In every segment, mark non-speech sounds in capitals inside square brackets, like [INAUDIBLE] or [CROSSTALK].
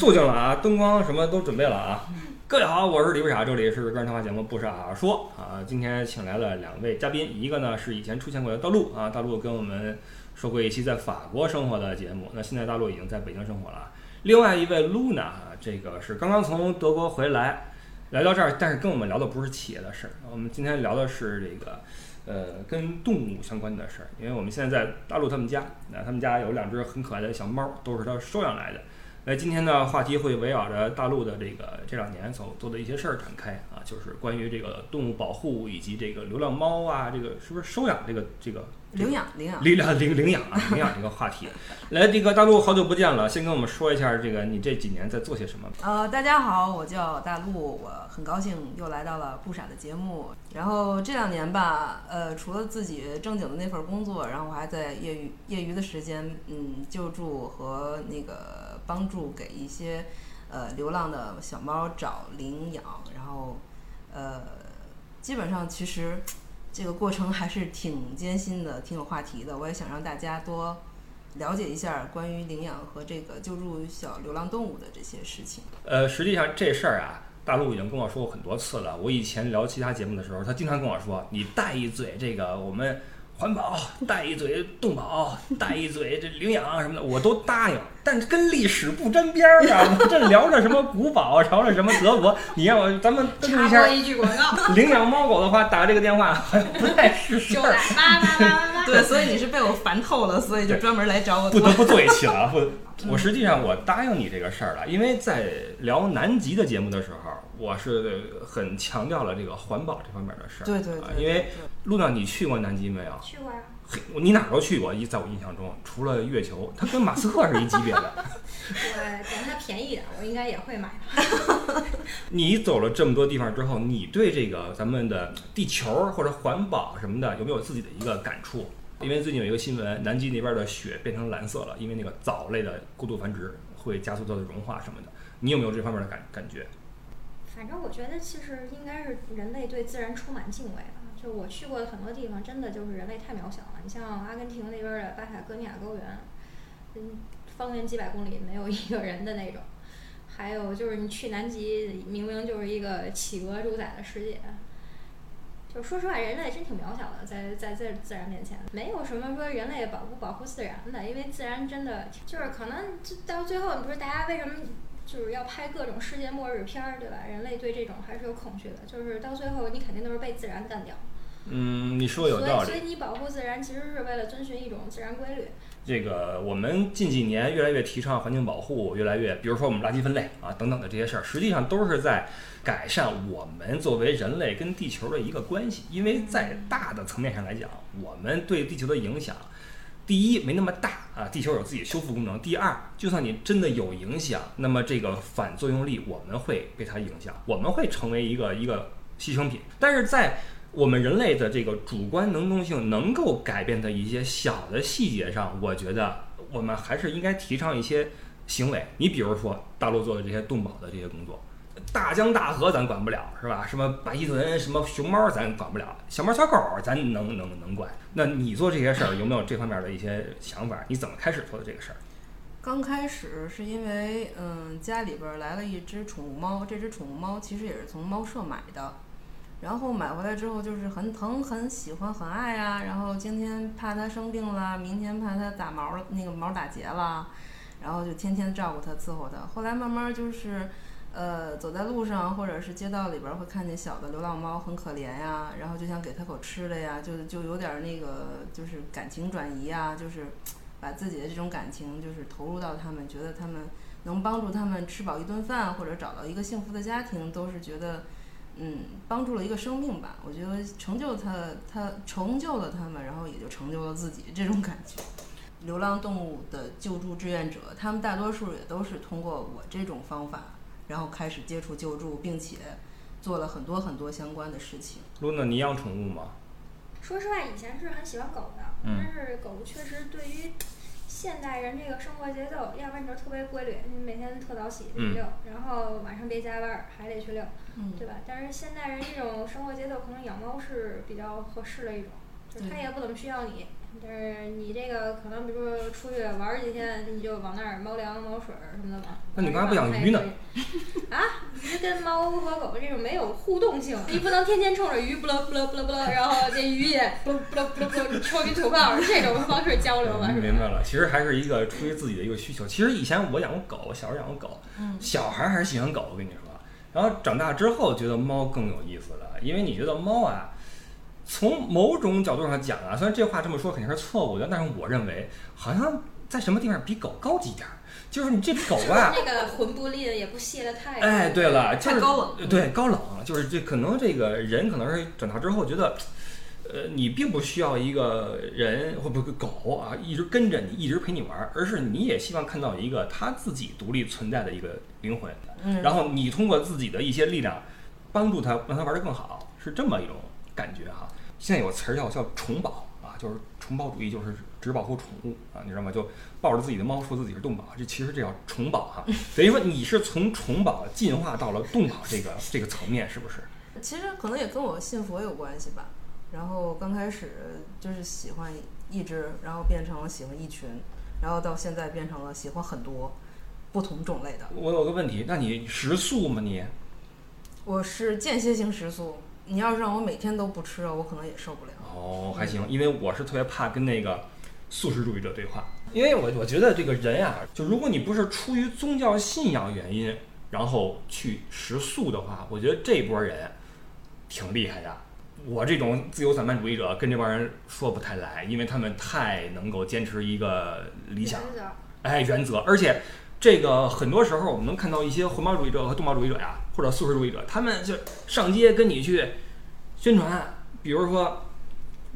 肃静了啊，灯光什么都准备了啊。各位好，我是李不傻，这里是个人谈话节目《不傻说》啊。今天请来了两位嘉宾，一个呢是以前出现过的大陆啊，大陆跟我们说过一期在法国生活的节目，那现在大陆已经在北京生活了。另外一位 Luna 啊，这个是刚刚从德国回来，来到这儿，但是跟我们聊的不是企业的事儿，我们今天聊的是这个。呃，跟动物相关的事儿，因为我们现在在大陆他们家，那他们家有两只很可爱的小猫，都是他收养来的。那今天的，话题会围绕着大陆的这个这两年所做的一些事儿展开啊，就是关于这个动物保护以及这个流浪猫啊，这个是不是收养这个这个？领养，领养，领养，领领养啊，领养这个话题。来，这个大陆好久不见了，先跟我们说一下这个你这几年在做些什么。呃，大家好，我叫大陆，我很高兴又来到了不傻的节目。然后这两年吧，呃，除了自己正经的那份工作，然后我还在业余业余的时间，嗯，救助和那个帮助给一些呃流浪的小猫找领养，然后呃，基本上其实。这个过程还是挺艰辛的，挺有话题的。我也想让大家多了解一下关于领养和这个救助小流浪动物的这些事情。呃，实际上这事儿啊，大陆已经跟我说过很多次了。我以前聊其他节目的时候，他经常跟我说：“你带一嘴这个我们。”环保带一嘴动保，带一嘴这领养什么的，我都答应，但跟历史不沾边儿啊！这聊着什么古堡，聊着什么德国，你让我咱们登录一下。一句广告。[LAUGHS] 领养猫狗的话，打这个电话好像不太是事儿。对，所以你是被我烦透了，所以就专门来找我。不得不做一期了，[LAUGHS] 不，我实际上我答应你这个事儿了，因为在聊南极的节目的时候，我是很强调了这个环保这方面的事儿。对对对。因为路上你去过南极没有？去过呀。嘿，你哪儿都去过，一在我印象中，除了月球，它跟马斯克是一级别的。[LAUGHS] 我嫌它便宜点，我应该也会买。[LAUGHS] 你走了这么多地方之后，你对这个咱们的地球或者环保什么的，有没有自己的一个感触？因为最近有一个新闻，南极那边的雪变成蓝色了，因为那个藻类的过度繁殖会加速它的融化什么的。你有没有这方面的感感觉？反正我觉得，其实应该是人类对自然充满敬畏吧。就我去过的很多地方，真的就是人类太渺小了。你像阿根廷那边的巴塔哥尼亚高原，嗯，方圆几百公里没有一个人的那种。还有就是你去南极，明明就是一个企鹅主宰的世界。就说实话，人类真挺渺小的，在在在自然面前，没有什么说人类保不保护自然的，因为自然真的就是可能就到最后，不是大家为什么？就是要拍各种世界末日片儿，对吧？人类对这种还是有恐惧的，就是到最后你肯定都是被自然干掉。嗯，你说有道理。所以，所以你保护自然其实是为了遵循一种自然规律。这个我们近几年越来越提倡环境保护，越来越，比如说我们垃圾分类啊等等的这些事儿，实际上都是在改善我们作为人类跟地球的一个关系。因为在大的层面上来讲，我们对地球的影响。第一没那么大啊，地球有自己修复功能。第二，就算你真的有影响，那么这个反作用力我们会被它影响，我们会成为一个一个牺牲品。但是在我们人类的这个主观能动性能够改变的一些小的细节上，我觉得我们还是应该提倡一些行为。你比如说大陆做的这些动保的这些工作。大江大河咱管不了是吧？什么巴西豚、什么熊猫咱管不了，小猫小狗咱能能能管。那你做这些事儿有没有这方面的一些想法？你怎么开始做的这个事儿？刚开始是因为嗯家里边来了一只宠物猫，这只宠物猫其实也是从猫舍买的，然后买回来之后就是很疼、很喜欢、很爱啊。然后今天怕它生病了，明天怕它打毛那个毛打结了，然后就天天照顾它、伺候它。后来慢慢就是。呃，走在路上或者是街道里边会看见小的流浪猫，很可怜呀，然后就想给它口吃的呀，就就有点那个，就是感情转移啊，就是把自己的这种感情就是投入到他们，觉得他们能帮助他们吃饱一顿饭或者找到一个幸福的家庭，都是觉得嗯帮助了一个生命吧。我觉得成就他，他成就了他们，然后也就成就了自己这种感觉。流浪动物的救助志愿者，他们大多数也都是通过我这种方法。然后开始接触救助，并且做了很多很多相关的事情。露娜，你养宠物吗？说实话，以前是很喜欢狗的，但是狗确实对于现代人这个生活节奏，要不然你就特别规律，你每天特早起去遛，然后晚上别加班还得去遛，对吧？但是现代人这种生活节奏，可能养猫是比较合适的一种，就是它也不怎么需要你，但是你这个可能比如说出去玩儿几天，你就往那儿猫粮、猫水儿什么的往。那你干嘛不养鱼呢？啊，鱼跟猫和狗这种没有互动性，你不能天天冲着鱼不啦不啦不啦不啦，然后这鱼也不不啦不啦不啦抽一吐泡，这种方式交流吧？明白了，其实还是一个出于自己的一个需求。其实以前我养过狗，小时候养过狗，嗯小孩儿还是喜欢狗，我跟你说。然后长大之后觉得猫更有意思了，因为你觉得猫啊，从某种角度上讲啊，虽然这话这么说肯定是错误的，但是我认为好像在什么地方比狗高级点儿。就是你这狗啊，那个魂不吝也不卸的太。哎，对了，就是高冷呃对高冷，就是这可能这个人可能是长大之后觉得，呃，你并不需要一个人或不狗啊一直跟着你，一直陪你玩儿，而是你也希望看到一个他自己独立存在的一个灵魂，嗯，然后你通过自己的一些力量帮助他，让他玩得更好，是这么一种感觉哈。现在有个词儿叫叫宠保啊，就是宠保主义，就是只保护宠物啊，你知道吗？就抱着自己的猫说自己是动保，这其实这叫宠保哈。[LAUGHS] 等于说你是从宠保进化到了动保这个这个层面，是不是？其实可能也跟我信佛有关系吧。然后刚开始就是喜欢一只，然后变成了喜欢一群，然后到现在变成了喜欢很多不同种类的。我有个问题，那你食素吗你？我是间歇性食素，你要是让我每天都不吃肉，我可能也受不了。哦，还行，因为我是特别怕跟那个素食主义者对话，因为我我觉得这个人呀、就如果你不是出于宗教信仰原因，然后去食素的话，我觉得这波人挺厉害的。我这种自由散漫主义者跟这帮人说不太来，因为他们太能够坚持一个理想，原则哎，原则，而且这个很多时候我们能看到一些环保主义者和动保主义者呀，或者素食主义者，他们就上街跟你去宣传，比如说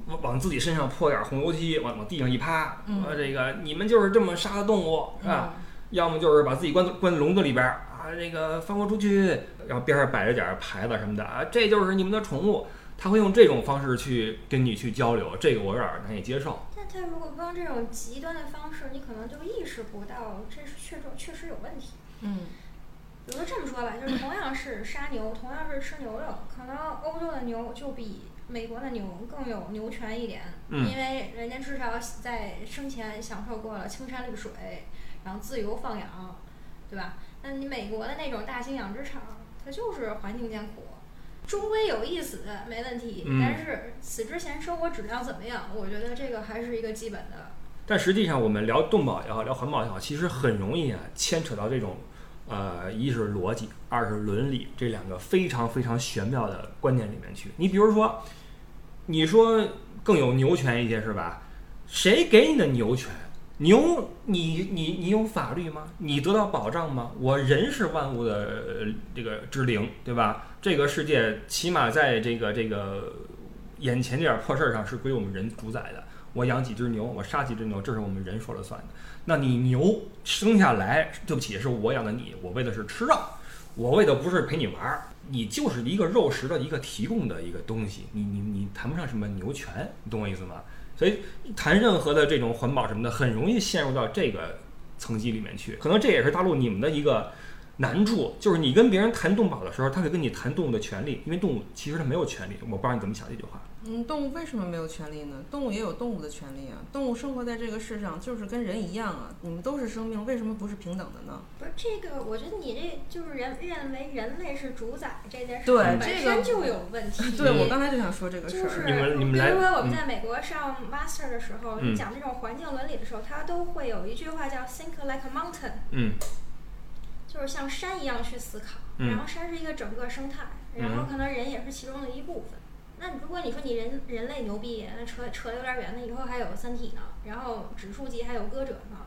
往往自己身上泼点儿红油漆，往往地上一趴，嗯说这个你们就是这么杀的动物，是吧？要么就是把自己关关笼子里边儿啊，这个放我出去，然后边上摆着点儿牌子什么的啊，这就是你们的宠物。他会用这种方式去跟你去交流，这个我有点儿难以接受。但他如果不用这种极端的方式，你可能就意识不到这是确实确实有问题。嗯比如说这么说吧，就是同样是杀牛，[COUGHS] 同样是吃牛肉，可能欧洲的牛就比美国的牛更有牛权一点，嗯因为人家至少在生前享受过了青山绿水，然后自由放养，对吧？那你美国的那种大型养殖场，它就是环境艰苦。终归有一死没问题，嗯但是死之前生活质量怎么样？我觉得这个还是一个基本的。但实际上，我们聊动保也好，聊环保也好，其实很容易啊牵扯到这种，呃，一是逻辑，二是伦理这两个非常非常玄妙的观念里面去。你比如说，你说更有牛权一些是吧？谁给你的牛权？牛，你你你有法律吗？你得到保障吗？我人是万物的呃这个之灵，对吧？这个世界起码在这个这个眼前这点破事儿上是归我们人主宰的。我养几只牛，我杀几只牛，这是我们人说了算的。那你牛生下来，对不起，是我养的你，我为的是吃肉，我为的不是陪你玩儿，你就是一个肉食的一个提供的一个东西，你你你谈不上什么牛权，你懂我意思吗？所以谈任何的这种环保什么的，很容易陷入到这个层级里面去。可能这也是大陆你们的一个难处，就是你跟别人谈动保的时候，他会跟你谈动物的权利，因为动物其实它没有权利。我不知道你怎么想这句话。嗯，动物为什么没有权利呢？动物也有动物的权利啊！动物生活在这个世上，就是跟人一样啊！你们都是生命，为什么不是平等的呢？不是这个，我觉得你这就是人认为人类是主宰这件事对情本这个身就有问题。对，我刚才就想说这个事儿。就是你们你们来比如说我们嗯在美国上 master 的时候，嗯你讲这种环境伦理的时候，它都会有一句话叫 think like a mountain，嗯就是像山一样去思考。嗯然后山是一个整个生态，然后可能人也是其中的一部分。那如果你说你人人类牛逼，那扯扯有点远，那以后还有三体呢，然后指数级还有歌者呢。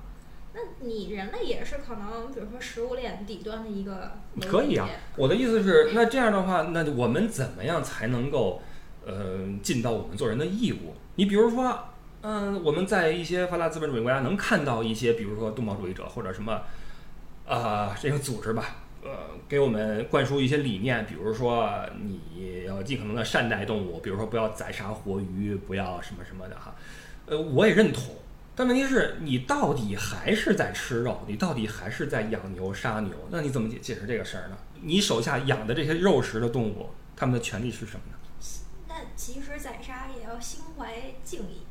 那你人类也是可能，比如说食物链底端的一个可以啊，我的意思是，那这样的话，那我们怎么样才能够，呃，尽到我们做人的义务？你比如说，嗯、我们在一些发达资本主义国家能看到一些，比如说动保主义者或者什么，啊、这个组织吧，呃，给我们灌输一些理念，比如说你要尽可能的善待动物，比如说不要宰杀活鱼，不要什么什么的哈，呃，我也认同。但问题是你到底还是在吃肉，你到底还是在养牛杀牛，那你怎么解解释这个事儿呢？你手下养的这些肉食的动物，它们的权利是什么呢？那其实宰杀也要心怀敬意。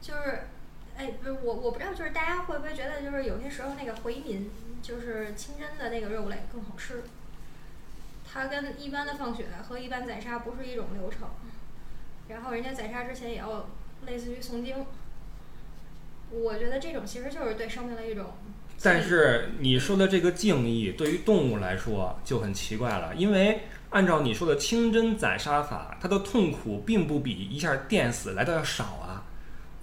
就是，哎，不是我我不知道，就是大家会不会觉得，就是有些时候那个回民，就是清真的那个肉类更好吃。它跟一般的放血和一般宰杀不是一种流程，然后人家宰杀之前也要类似于诵经。我觉得这种其实就是对生命的一种但是你说的这个敬意对于动物来说就很奇怪了，因为按照你说的清真宰杀法，它的痛苦并不比一下电死来的要少啊。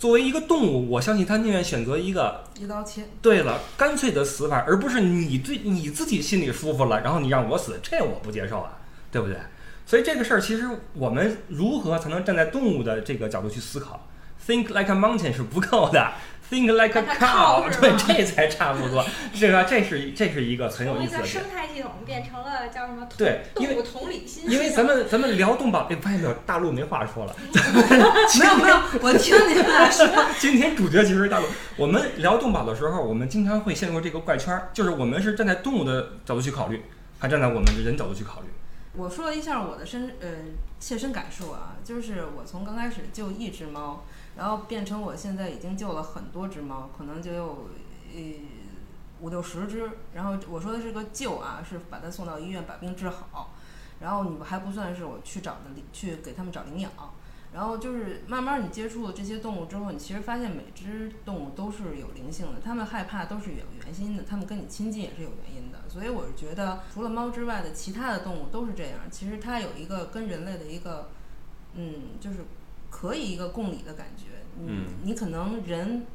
作为一个动物，我相信他宁愿选择一个一刀切。对了干脆的死法，而不是你对你自己心里舒服了，然后你让我死，这我不接受啊，对不对？所以这个事儿其实我们如何才能站在动物的这个角度去思考？Think like a mountain 是不够的，Think like a 是对，这才差不多。这个这是这是一个很有意思的生。态系统变成了叫什么对因为动物同理心。因为咱们咱们聊动保，哎，发现没有，大陆没话说了。[LAUGHS] 没有没有，我听你们俩说，[LAUGHS] 今天主角其实是大陆。我们聊动保的时候，我们经常会陷入这个怪圈儿，就是我们是站在动物的角度去考虑，还站在我们的人角度去考虑。我说了一下我的身呃切身感受啊，就是我从刚开始就一只猫，然后变成我现在已经救了很多只猫，可能就有呃五六十只。然后我说的是个救啊，是把它送到医院把病治好，然后你们还不算是我去找的去给他们找领养。然后就是慢慢你接触了这些动物之后，你其实发现每只动物都是有灵性的，它们害怕都是有原因的，它们跟你亲近也是有原因的。所以我是觉得，除了猫之外的其他的动物都是这样。其实它有一个跟人类的一个，嗯，就是可以一个共理的感觉。嗯你可能人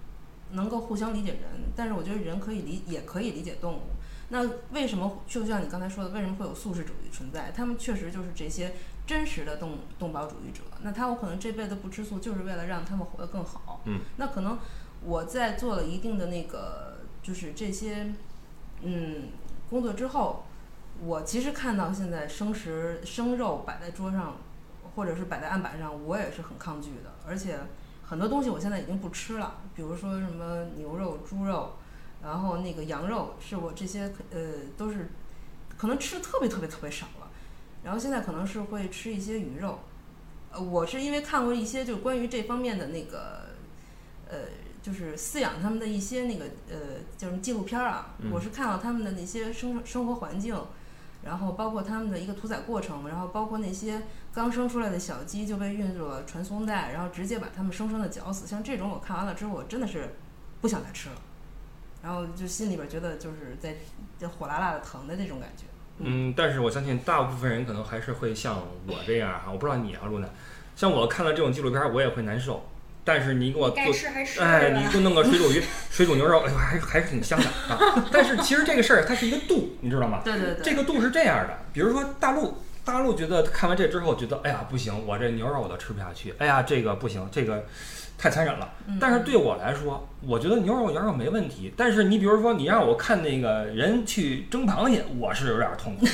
能够互相理解人，但是我觉得人可以理也可以理解动物。那为什么就像你刚才说的，为什么会有素食主义存在？他们确实就是这些真实的动动保主义者。那他有可能这辈子不吃素，就是为了让他们活得更好。嗯，那可能我在做了一定的那个，就是这些，嗯，工作之后，我其实看到现在生食生肉摆在桌上，或者是摆在案板上，我也是很抗拒的。而且很多东西我现在已经不吃了，比如说什么牛肉、猪肉，然后那个羊肉，是我这些呃都是可能吃的特别特别特别少了。然后现在可能是会吃一些鱼肉，呃，我是因为看过一些就关于这方面的那个，呃，就是饲养他们的一些那个呃，就是纪录片儿啊，嗯我是看到他们的那些生生活环境，然后包括他们的一个屠宰过程，然后包括那些刚生出来的小鸡就被运入了传送带，然后直接把它们生生的绞死，像这种我看完了之后，我真的是不想再吃了，然后就心里边觉得就是在就火辣辣的疼的那种感觉。嗯，但是我相信大部分人可能还是会像我这样哈，我不知道你啊，露娜，像我看了这种纪录片，我也会难受。但是你给我哎，你给我弄个水煮鱼、[LAUGHS] 水煮牛肉，哎呦，还还是挺香的啊。[LAUGHS] 但是其实这个事儿它是一个度，你知道吗？对对对，这个度是这样的，比如说大陆，大陆觉得看完这之后觉得，哎呀不行，我这牛肉我都吃不下去，哎呀这个不行，这个太残忍了。嗯但是对我来说，我觉得牛肉羊肉没问题。但是你比如说，你让我看那个人去蒸螃蟹，我是有点痛苦，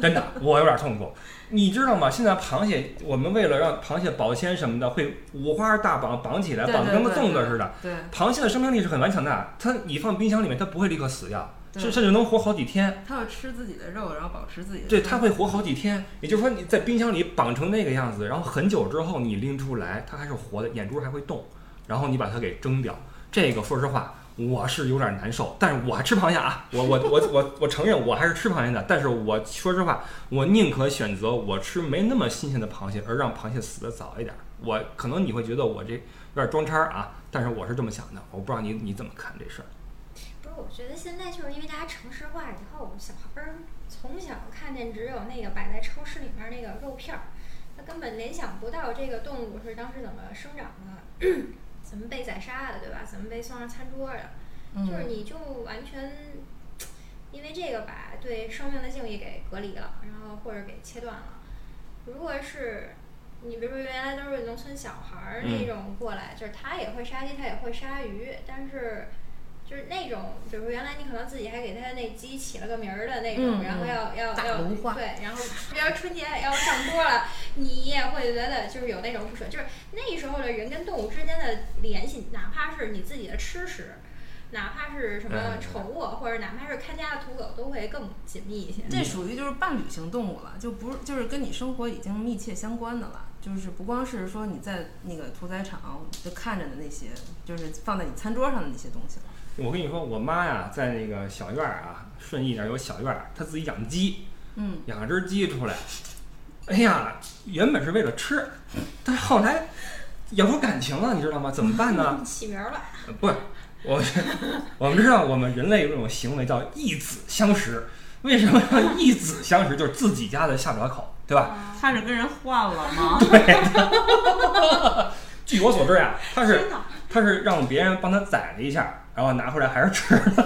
真的，[LAUGHS] 我有点痛苦。你知道吗？现在螃蟹，我们为了让螃蟹保鲜什么的，会五花大绑绑起来，绑得跟个粽子似的。对螃蟹的生命力是很顽强的，它你放冰箱里面，它不会立刻死掉，甚甚至能活好几天。它要吃自己的肉，然后保持自己的对，它会活好几天。也就是说，你在冰箱里绑成那个样子，然后很久之后你拎出来，它还是活的，眼珠还会动，然后你把它给蒸掉。这个说实话，我是有点难受，但是我还吃螃蟹啊，我我我我我承认我还是吃螃蟹的，但是我说实话，我宁可选择我吃没那么新鲜的螃蟹，而让螃蟹死的早一点。我可能你会觉得我这有点装叉啊，但是我是这么想的，我不知道你你怎么看这事儿。不是，我觉得现在就是因为大家城市化以后，小孩儿从小看见只有那个摆在超市里面那个肉片儿，他根本联想不到这个动物是当时怎么生长的，怎么被宰杀的，对吧？怎么被送上餐桌的？就是嗯，你就完全因为这个把对生命的敬意给隔离了，然后或者给切断了。如果是你比如说原来都是农村小孩儿那嗯种过来，就是他也会杀鸡，他也会杀鱼，但是就是那种，比如说原来你可能自己还给它那鸡起了个名儿的那种，嗯然后要要要大文化对，然后比如春节要上桌了，你也会觉得就是有那种不舍，就是那时候的人跟动物之间的联系，哪怕是你自己的吃食。哪怕是什么嗯宠物，或者哪怕是看家的土狗，都会更紧密一些。这属于就是伴侣型动物了，就不是就是跟你生活已经密切相关的了。就是不光是说你在那个屠宰场就看着的那些，就是放在你餐桌上的那些东西了。我跟你说，我妈呀，在那个小院儿啊，顺义那儿有小院儿，她自己养鸡，嗯，养了只鸡出来。哎呀，原本是为了吃，但是后来养出感情了，你知道吗？怎么办呢？[LAUGHS] 起名儿了，呃不是，我 [LAUGHS] 我们知道我们人类有一种行为叫异子相识。为什么要异子相识？就是自己家的下不了口，对吧？他是跟人换了吗？[LAUGHS] 对据我所知呀，他是！他是让别人帮他宰了一下，然后拿回来还是吃的。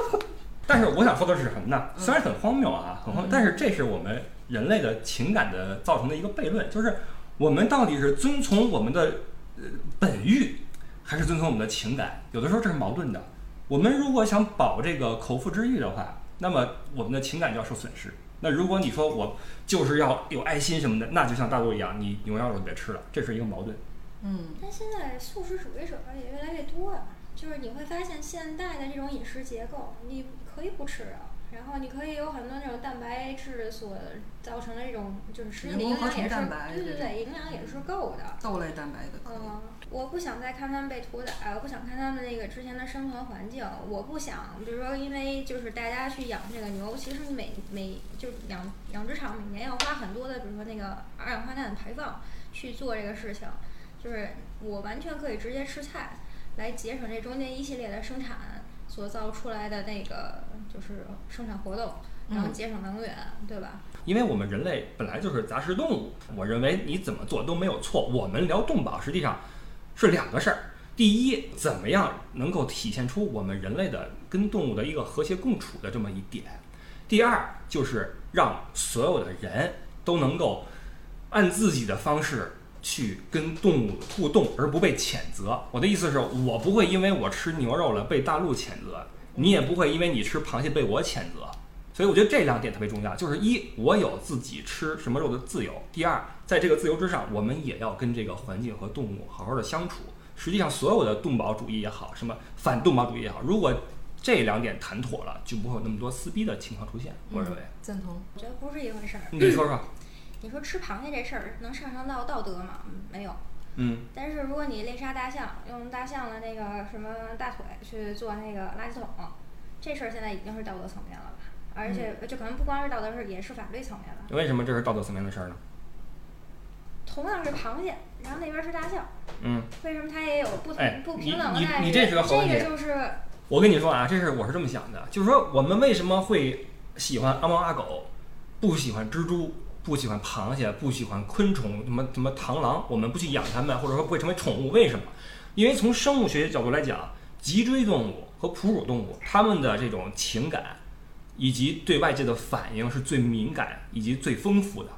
[LAUGHS] 但是我想说的是什么呢？虽然很荒谬啊，很荒谬，但是这是我们人类的情感的造成的一个悖论，就是我们到底是遵从我们的呃本欲，还是遵从我们的情感？有的时候这是矛盾的。我们如果想保这个口腹之欲的话，那么我们的情感就要受损失。那如果你说我就是要有爱心什么的，那就像大陆一样，你牛羊肉别吃了，这是一个矛盾。嗯，但现在素食主义者也越来越多了，就是你会发现现代的这种饮食结构，你可以不吃肉，然后你可以有很多那种蛋白质所造成的这种就是实际的人工合成营养也是对对对，营养也是够的。豆类蛋白的。嗯，我不想再看他们被屠宰，我不想看他们那个之前的生存环境，我不想，比如说，因为就是大家去养这个牛，其实你每每就养养殖场每年要花很多的，比如说那个二氧化碳排放去做这个事情，就是我完全可以直接吃菜，来节省这中间一系列的生产所造出来的那个就是生产活动，然后嗯节省能源，对吧？因为我们人类本来就是杂食动物，我认为你怎么做都没有错。我们聊动保实际上是两个事儿。第一，怎么样能够体现出我们人类的跟动物的一个和谐共处的这么一点？第二，就是让所有的人都能够按自己的方式去跟动物互动，而不被谴责。我的意思是我不会因为我吃牛肉了被大陆谴责，你也不会因为你吃螃蟹被我谴责。所以我觉得这两点特别重要，就是一，我有自己吃什么肉的自由；第二，在这个自由之上，我们也要跟这个环境和动物好好的相处。实际上，所有的动保主义也好，什么反动保主义也好，如果这两点谈妥了，就不会有那么多撕逼的情况出现。我认为，赞同。我觉得不是一回事儿。你说说，你说吃螃蟹这事儿能上升到道德吗？嗯没有。嗯，但是如果你猎杀大象，用大象的那个什么大腿去做那个垃圾桶，这事儿现在已经是道德层面了吧？而且这可能不光是道德，是也是法律层面了。为什么这是道德层面的事儿呢？同样是螃蟹，然后那边是大象，嗯，为什么它也有不同、哎不平等的待遇？你这是个好问题这个就是我跟你说啊，这是我是这么想的，就是说我们为什么会喜欢阿猫阿狗，不喜欢蜘蛛，不喜欢螃蟹，不喜欢昆虫，什么什么螳螂，我们不去养它们，或者说不会成为宠物，为什么？因为从生物学角度来讲，脊椎动物和哺乳动物它们的这种情感以及对外界的反应是最敏感以及最丰富的。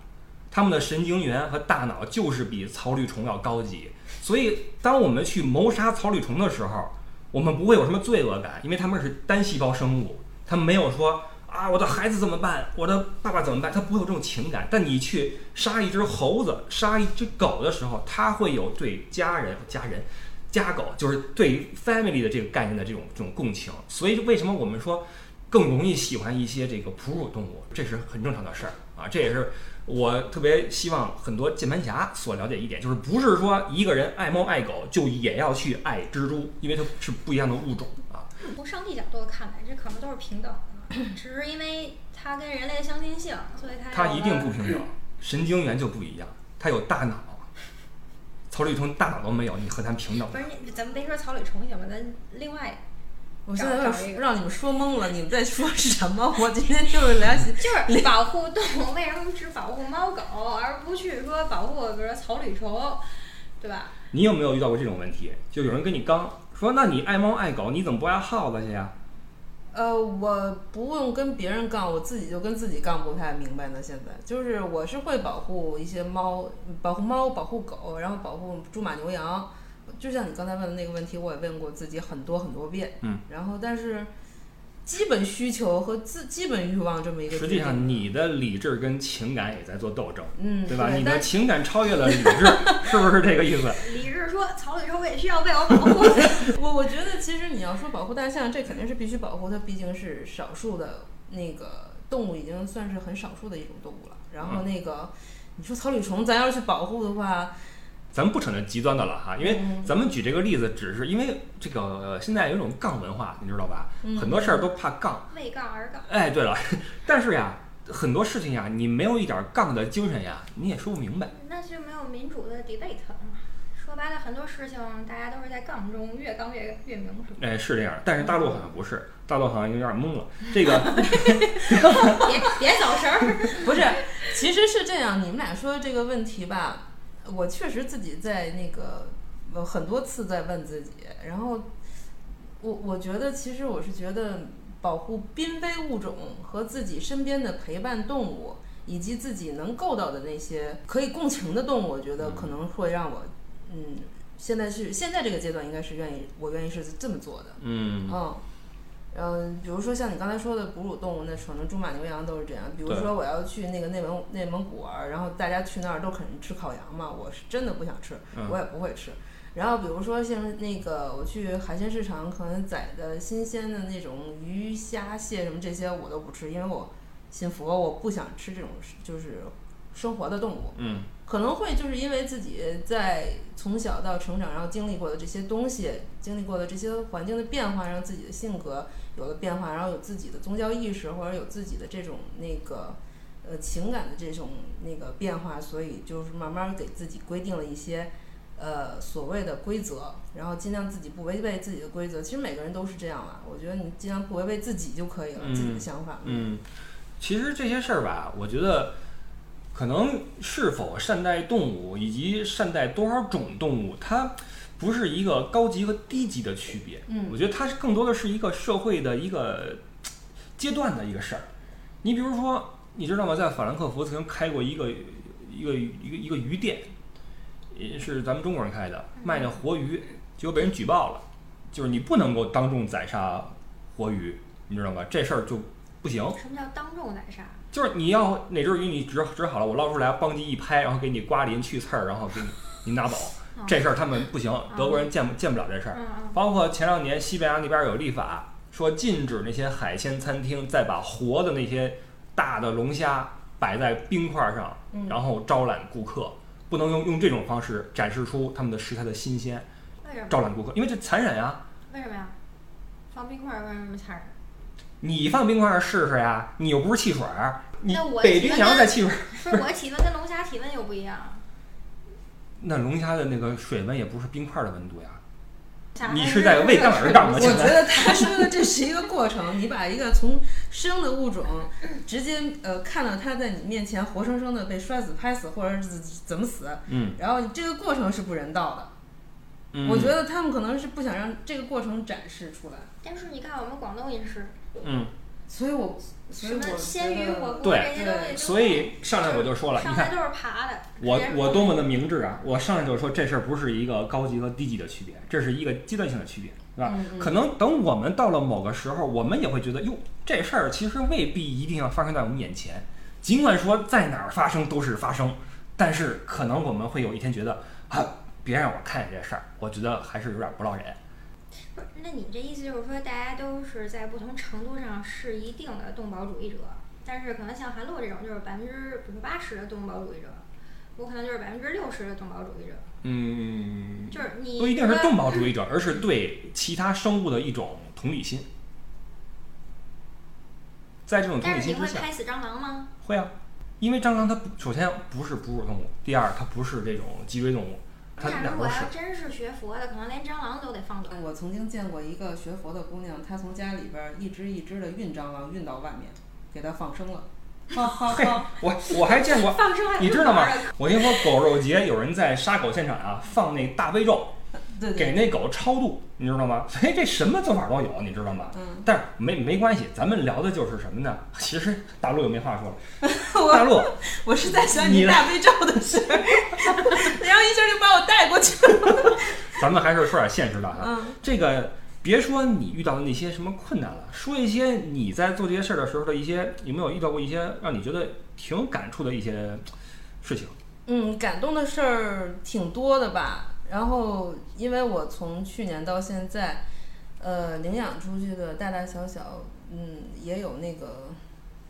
它们的神经元和大脑就是比草履虫要高级，所以当我们去谋杀草履虫的时候，我们不会有什么罪恶感，因为它们是单细胞生物，它没有说啊我的孩子怎么办，我的爸爸怎么办，他不会有这种情感。但你去杀一只猴子、杀一只狗的时候，他会有对家人、家人、家狗，就是对 family 的这个概念的这种这种共情。所以为什么我们说更容易喜欢一些这个哺乳动物，这是很正常的事儿啊，这也是。我特别希望很多键盘侠所了解一点，就是不是说一个人爱猫爱狗就也要去爱蜘蛛，因为它是不一样的物种啊。从上帝角度看来，这可能都是平等，只是因为它跟人类的相近性，所以它它一定不 [LAUGHS] 平等，神经元就不一样，它有大脑，草履虫大脑都没有，你和它平等？不是你，咱们别说草履虫行吗？咱另外我现在有找找一个点让你们说懵了，你们在说什么？我今天就是聊就是保护动物，为什么只保护猫狗，而不去说保护比如说草履虫，对吧？你有没有遇到过这种问题？就有人跟你刚说，那你爱猫爱狗，你怎么不爱耗子去呀？呃，我不用跟别人杠，我自己就跟自己杠不太明白呢。现在就是我是会保护一些猫，保护猫，保护狗，然后保护猪马牛羊。就像你刚才问的那个问题，我也问过自己很多很多遍。嗯。然后，但是基本需求和自基本欲望这么一个实际上，你的理智跟情感也在做斗争，嗯，对吧？你的情感超越了理智，[LAUGHS] 是不是这个意思？[LAUGHS] 理智说草履虫也需要被我保护。[LAUGHS] 我我觉得其实你要说保护大象，这肯定是必须保护，它毕竟是少数的那个动物，已经算是很少数的一种动物了。然后那个，你说草履虫，咱要是去保护的话，咱们不扯那极端的了哈，因为嗯咱们举这个例子，只是因为这个、呃现在有一种杠文化，你知道吧？嗯很多事儿都怕杠。为杠而杠。哎，对了，[LAUGHS] 但是呀，很多事情呀，你没有一点杠的精神呀，你也说不明白。那就没有民主的 debate 了嘛。说白了，很多事情大家都是在杠中越杠越越明是吧？哎，是这样，但是大陆好像不是，大陆好像有点懵了。[LAUGHS] 这个，别别走神儿。[LAUGHS] 不是，其实是这样。你们俩说的这个问题吧，我确实自己在那个呃很多次在问自己，然后我我觉得其实我是觉得保护濒危物种和自己身边的陪伴动物，以及自己能够到的那些可以共情的动物，我觉得可能会让我嗯。现在是现在这个阶段，应该是愿意，我愿意是这么做的。嗯，嗯，嗯，比如说像你刚才说的哺乳动物，那可能猪、马、牛、羊都是这样。比如说我要去那个内蒙内蒙古玩儿，然后大家去那儿都肯吃烤羊嘛，我是真的不想吃，嗯我也不会吃。然后比如说像那个我去海鲜市场，可能宰的新鲜的那种鱼虾蟹什么这些我都不吃，因为我信佛，我不想吃这种就是生活的动物。嗯，可能会就是因为自己在从小到成长，然后经历过的这些东西，经历过的这些环境的变化，让自己的性格有了变化，然后有自己的宗教意识，或者有自己的这种那个呃情感的这种那个变化，所以就是慢慢给自己规定了一些呃所谓的规则，然后尽量自己不违背自己的规则。其实每个人都是这样了，我觉得你尽量不违背自己就可以了，自己的嗯想法。嗯，其实这些事儿吧，我觉得可能是否善待动物，以及善待多少种动物，它不是一个高级和低级的区别。嗯我觉得它是更多的是一个社会的一个阶段的一个事儿。你比如说，你知道吗？在法兰克福曾经开过一个一个一个一个鱼店，也是咱们中国人开的，卖那活鱼，结果被人举报了，就是你不能够当众宰杀活鱼，你知道吗？这事儿就不行。什么叫当众宰杀？就是你要哪只鱼你指指好了，我捞出来，邦叽一拍，然后给你刮鳞去刺儿，然后给你你拿走，嗯这事儿他们不行，德国人见不见不了这事儿。包括前两年西班牙那边有立法，说禁止那些海鲜餐厅再把活的那些大的龙虾摆在冰块上，嗯然后招揽顾客，不能用用这种方式展示出他们的食材的新鲜？招揽顾客，因为这残忍呀。为什么呀？放冰块儿为什么残忍？你放冰块上试试呀，你又不是汽水儿，你那我北冰洋在汽水儿，不是我体温跟龙虾体温又不一样。[LAUGHS] 那龙虾的那个水温也不是冰块的温度呀。你是在为杠而杠吗？我觉得他说的这是一个过程，你把一个从生的物种直接呃看到它在你面前活生生的被摔死、拍死，或者是怎么死，嗯，然后这个过程是不人道的。嗯我觉得他们可能是不想让这个过程展示出来，但是你看我们广东也是，嗯，所以我所以什么我鲜鱼觉得火锅对所以上来我就说了，你看上来都是爬的。我我多么的明智啊！我上来就说这事儿不是一个高级和低级的区别，这是一个阶段性的区别，是吧？可能等我们到了某个时候，我们也会觉得，哟，这事儿其实未必一定要发生在我们眼前。尽管说在哪儿发生都是发生，但是可能我们会有一天觉得，啊，别让我看见这事儿，我觉得还是有点不落忍。不是，那你这意思就是说，大家都是在不同程度上是一定的动保主义者，但是可能像韩露这种就是百分之比如八十的动保主义者，我可能就是百分之六十的动保主义者，嗯，就是你不一定是动保主义者，而是对其他生物的一种同理心。在这种同但是你理心之下，会拍死蟑螂吗？会啊，因为蟑螂它首先不是哺乳动物，第二它不是这种脊椎动物，它那如果要。真是学佛的，可能连蟑螂都得放走。我曾经见过一个学佛的姑娘，她从家里边儿一只一只的运蟑螂运到外面，给它放生了，哈哈嘿哈。，我我还见过，放生还你知道吗？我跟你说，狗肉节有人在杀狗现场啊，放那大悲咒，对对，给那狗超度，你知道吗？所以这什么做法都有，你知道吗？嗯，但是没没关系，咱们聊的就是什么呢？[LAUGHS] 其实大陆又没话说了，[LAUGHS] 大陆我是在想你你大悲咒的事儿，[LAUGHS] 然后一下就把我带过去了。咱们还是说点现实的哈。嗯这个别说你遇到的那些什么困难了，说一些你在做这些事儿的时候的一些，有没有遇到过一些让你觉得挺有感触的一些事情？嗯，感动的事儿挺多的吧。然后，因为我从去年到现在，呃，领养出去的大大小小，嗯，也有那个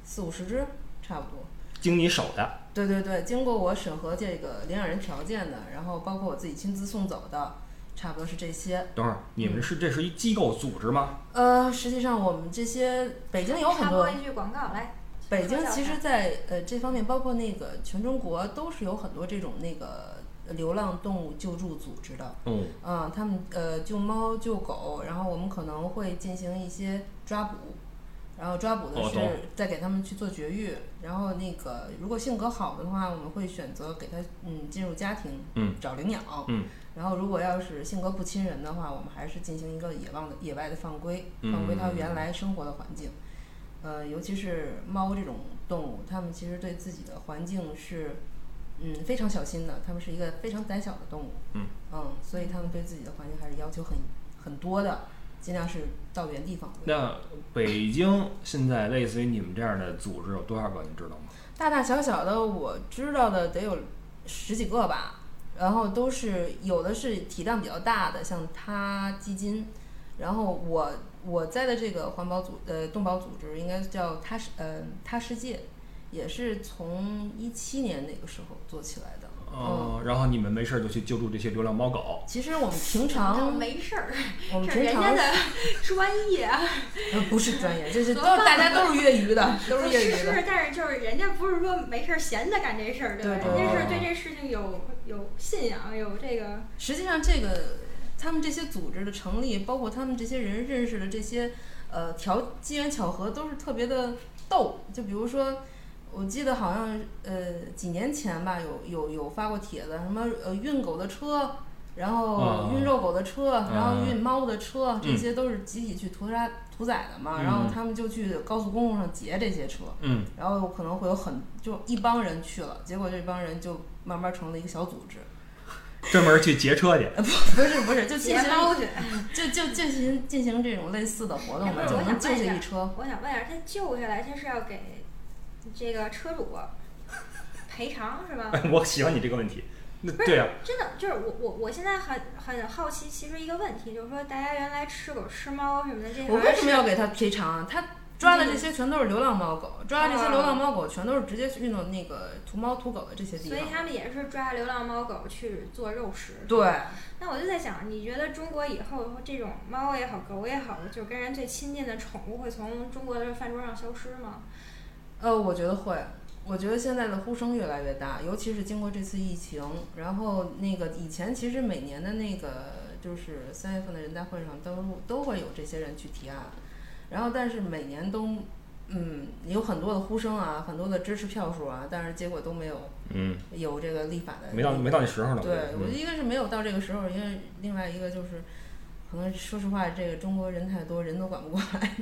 四五十只，差不多。经你手的，对对对，经过我审核这个领养人条件的，然后包括我自己亲自送走的，差不多是这些。等会儿你们是这是一机构组织吗？呃，实际上我们这些北京有很多插播，一句广告来。北京其实说在，呃这方面，包括那个全中国都是有很多这种那个流浪动物救助组织的。嗯。嗯，他们呃救猫救狗，然后我们可能会进行一些抓捕，然后抓捕的是再给他们去做绝育，然后那个如果性格好的话，我们会选择给他嗯进入家庭，嗯。找领养，嗯。然后如果要是性格不亲人的话，我们还是进行一个野望的野外的放归，嗯放归它原来生活的环境。呃，尤其是猫这种动物，它们其实对自己的环境是嗯非常小心的，它们是一个非常胆小的动物。嗯嗯，所以他们对自己的环境还是要求很很多的，尽量是到原地放归。那北京现在类似于你们这样的组织有多少个？你知道吗？大大小小的我知道的得有十几个吧，然后都是有的是体量比较大的，像他基金，然后我我在的这个环保组呃动保组织应该叫他世呃他世界，也是从一七年那个时候做起来的。哦，然后你们没事儿就去救助这些流浪猫狗。其实我们平常常没事儿，我们平常人家的专业不是专业，这是 [LAUGHS] 都大家都是业余的，都是业余的。是是，但是就是人家不是说没事儿闲的干这事儿，对吧？对对人家是对对这事情有有信仰，有这个实际上，这个他们这些组织的成立，包括他们这些人认识的这些呃条机缘巧合，都是特别的逗。就比如说，我记得好像呃几年前吧，有有有发过帖子，什么呃运狗的车，然后啊运肉狗的车，然后啊运猫的车，这嗯些都是集体去屠杀屠宰的嘛。嗯然后他们就去高速公路上劫这些车。嗯然后可能会有很就一帮人去了，结果这帮人就慢慢成了一个小组织，专门去劫车去。不不是不是，就进行劫猫去。就就进行进行这种类似的活动嘛，就能救下一车。我想问一下，他救下来，他是要给这个车主赔偿是吧？[LAUGHS] 我喜欢你这个问题。那不是对啊，真的就是我我我现在很很好奇，其实一个问题就是说，大家原来吃狗吃猫什么的，这我为什么要给他赔偿啊？他抓的这些全都是流浪猫狗，抓的这些流浪猫狗全都是直接去运到那个屠猫屠狗的这些地方所以。他们也是抓流浪猫狗去做肉食。对，那我就在想，你觉得中国以后这种猫也好，狗也好，就跟人最亲近的宠物会从中国的饭桌上消失吗？呃，我觉得会。我觉得现在的呼声越来越大，尤其是经过这次疫情，然后那个以前其实每年的那个就是三月份的人大会上都都会有这些人去提案，然后但是每年都嗯有很多的呼声啊，很多的支持票数啊，但是结果都没有嗯，有这个立法的没到没到那时候呢。对，我觉嗯得一个是没有到这个时候，因为另外一个就是，可能说实话，这个中国人太多，人都管不过来。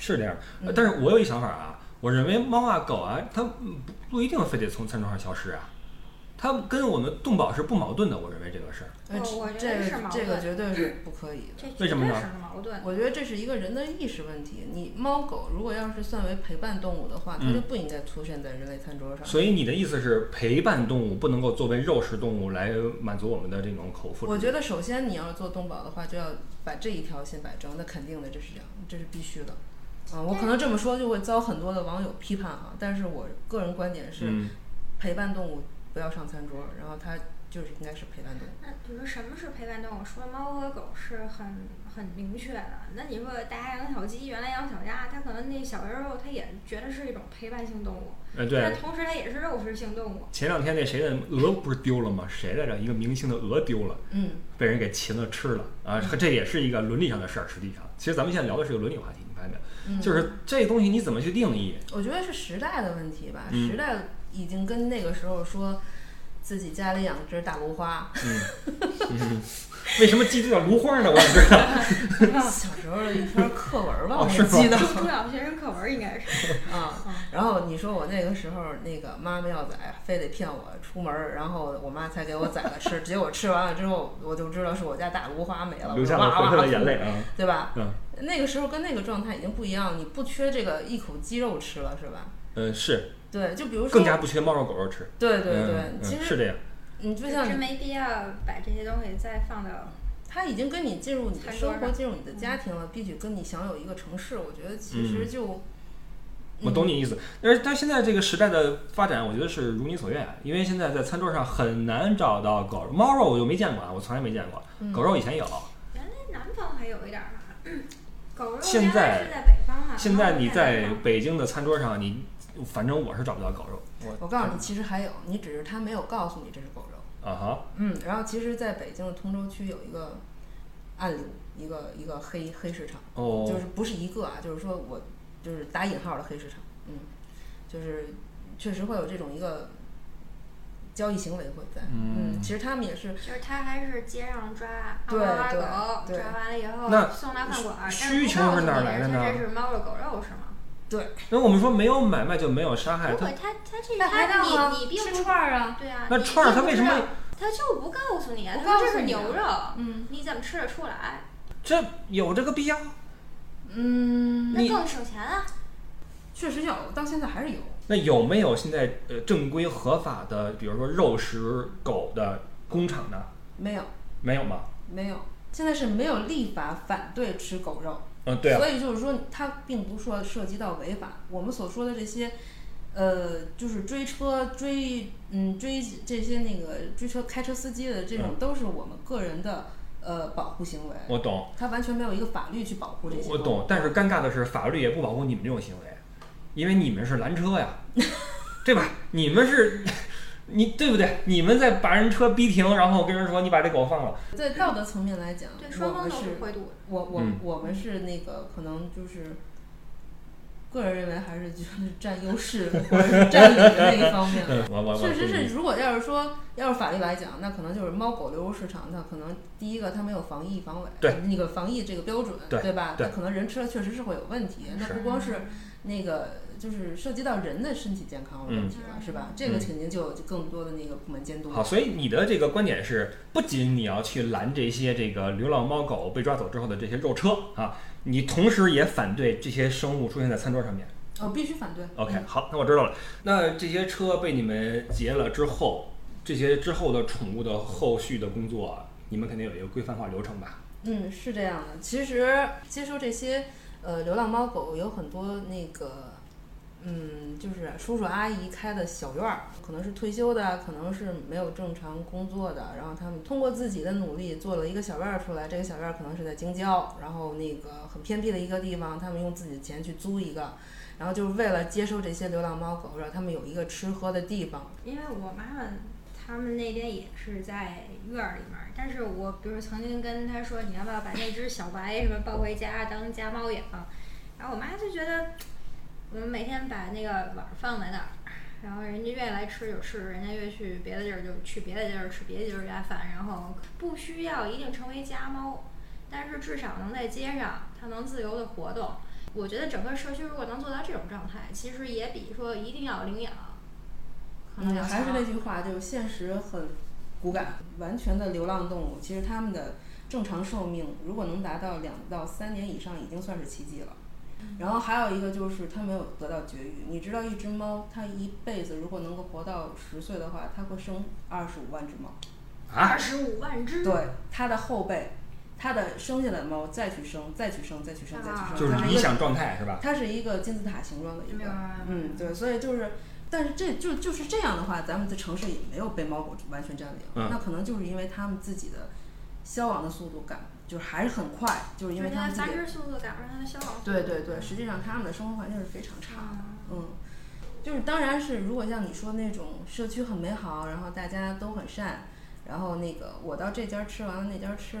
是这样。嗯但是我有一想法啊，我认为猫啊狗啊，它嗯不不一定非得从餐桌上消失啊，它跟我们动保是不矛盾的。我认为这个事儿。呃我我觉这得是矛这个盾绝对是不可以的。为什么呢绝对是矛盾。我觉得这是一个人的意识问题。你猫狗如果要是算为陪伴动物的话，它嗯就不应该出现在人类餐桌上。所以你的意思是，陪伴动物不能够作为肉食动物来满足我们的这种口腹之欲。我觉得首先你要做动保的话，就要把这一条先摆正，那肯定的，这是这样，这是必须的。啊、我可能这么说就会遭很多的网友批判啊，但是我个人观点是，嗯，陪伴动物不要上餐桌，然后它就是应该是陪伴动物。那比如说什么是陪伴动物？除了猫和狗是很很明确的。那你说大家养小鸡，原来养小鸭，它可能那小时候，它也觉得是一种陪伴性动物，呃，对但，同时它也是肉食性动物。前两天那谁的鹅不是丢了吗？谁来着？一个明星的鹅丢了，嗯，被人给擒了吃了啊！嗯这也是一个伦理上的事儿。实际上，其实咱们现在聊的是个伦理话题，就是这东西你怎么去定义？我觉得是时代的问题吧，嗯时代已经跟那个时候说自己家里养只大芦花，嗯，嗯为什么记得叫芦花呢？我想知道。[LAUGHS] 小时候的一篇课文吧，我记得。中小学生课文应该是。[LAUGHS] 啊，然后你说我那个时候那个妈妈要宰，非得骗我出门，然后我妈才给我宰了吃，[LAUGHS] 结果吃完了之后，我就知道是我家大芦花没了，流下我哇哇了回来的眼泪啊！对吧？嗯那个时候跟那个状态已经不一样，你不缺这个一口鸡肉吃了，是吧？嗯，是对，就比如说，更加不缺猫肉狗肉吃。对对对，嗯其实嗯是这样。你就像真没必要把这些东西再放到他已经跟你进入你的生活，进入你的家庭了，必须跟你享有一个城市，我觉得其实嗯就我懂你意思。但是但现在这个时代的发展，我觉得是如你所愿，因为现在在餐桌上很难找到狗肉、猫肉，我就没见过啊，我从来没见过。嗯狗肉以前有，原来南方还有一点儿吧，[CLEARS THROAT] 狗肉现在是在北方嘛，现在你在北京的餐桌上，你反正我是找不到狗肉。我我告诉你，其实还有，你只是他没有告诉你这是狗肉。啊哈，嗯，然后其实在北京的通州区有一个暗流，一个一个黑黑市场，哦，就是不是一个啊，就是说我就是打引号的黑市场，嗯，就是确实会有这种一个交易行为会在，嗯其实他们也是就是他还是街上抓猫阿对狗，抓完了以后那送到饭馆儿，但需是不告诉求是哪来的呢它这是猫肉狗肉是吗？对，那我们说没有买卖就没有杀害，它不会，他他这他你你并串儿啊，对啊，那串儿他为什么他就不告诉你啊？他说这是牛肉，嗯你怎么吃得出来？这有这个必要？嗯，你那更省钱啊！确实有，到现在还是有。那有没有现在呃正规合法的，比如说肉食狗的工厂呢？没有，没有吗？没有，现在是没有立法反对吃狗肉，嗯，对啊所，以就是说，它并不说涉及到违法。我们所说的这些，呃，就是追车、追嗯追这些那个追车开车司机的这种，嗯都是我们个人的呃保护行为。我懂，他完全没有一个法律去保护这些。我懂。但是尴尬的是，法律也不保护你们这种行为，因为你们是拦车呀，[LAUGHS] 对吧？你们是，你对不对？你们在把人车逼停，然后跟人说你把这狗放了，在道德层面来讲，对，双方都们是是会度。我我、嗯我们是那个可能就是，个人认为还是就是占优势或者是占理的那一方面。确实是，如果要是说要是法律来讲，那可能就是猫狗流入市场，那可能第一个它没有防疫防伪，对那个防疫这个标准，对吧？对它可能人吃了确实是会有问题，那不光是那个就是涉及到人的身体健康的问题了，嗯是吧？这个嗯肯定就有更多的那个部门监督。好，所以你的这个观点是，不仅你要去拦这些这个流浪猫狗被抓走之后的这些肉车啊，你同时也反对这些生物出现在餐桌上面。哦，必须反对。OK，嗯好，那我知道了。那这些车被你们劫了之后，这些之后的宠物的后续的工作，你们肯定有一个规范化流程吧？嗯，是这样的。其实接收这些呃流浪猫狗有很多那个，嗯，就是叔叔阿姨开的小院儿，可能是退休的，可能是没有正常工作的，然后他们通过自己的努力做了一个小院儿出来。这个小院儿可能是在京郊，然后那个很偏僻的一个地方，他们用自己的钱去租一个。然后就是为了接收这些流浪猫狗，让他们有一个吃喝的地方。因为我妈妈他们那边也是在院儿里面，但是我比如曾经跟她说，你要不要把那只小白什么抱回家当家猫养？然后我妈就觉得，我们每天把那个碗儿放在那儿，然后人家愿意来吃就吃，人家愿意去别的地儿就去别的地儿吃别的地儿家饭，然后不需要一定成为家猫，但是至少能在街上它能自由的活动。我觉得整个社区如果能做到这种状态，其实也比说一定要领养，可能还是那句话，就是现实很骨感。完全的流浪动物，其实它们的正常寿命如果能达到两到三年以上，已经算是奇迹了。然后还有一个就是它没有得到绝育。你知道，一只猫它一辈子如果能够活到十岁的话，它会生二十五万只猫。啊二，十五万只，对，它的后辈，它的生下来的猫再去生，再去生，再去生，再去啊生，就是它是一个理想状态是吧？它是一个金字塔形状的一个，嗯，对，所以就是，但是这就就是这样的话，咱们的城市也没有被猫狗完全占领，嗯那可能就是因为他们自己的消亡的速度赶就是还是很快，就是因为他们自己的，繁殖速度赶不上它的消亡速度。对对对，实际上他们的生活环境是非常差嗯，就是当然是如果像你说那种社区很美好，然后大家都很善，然后那个我到这家吃完了那家吃，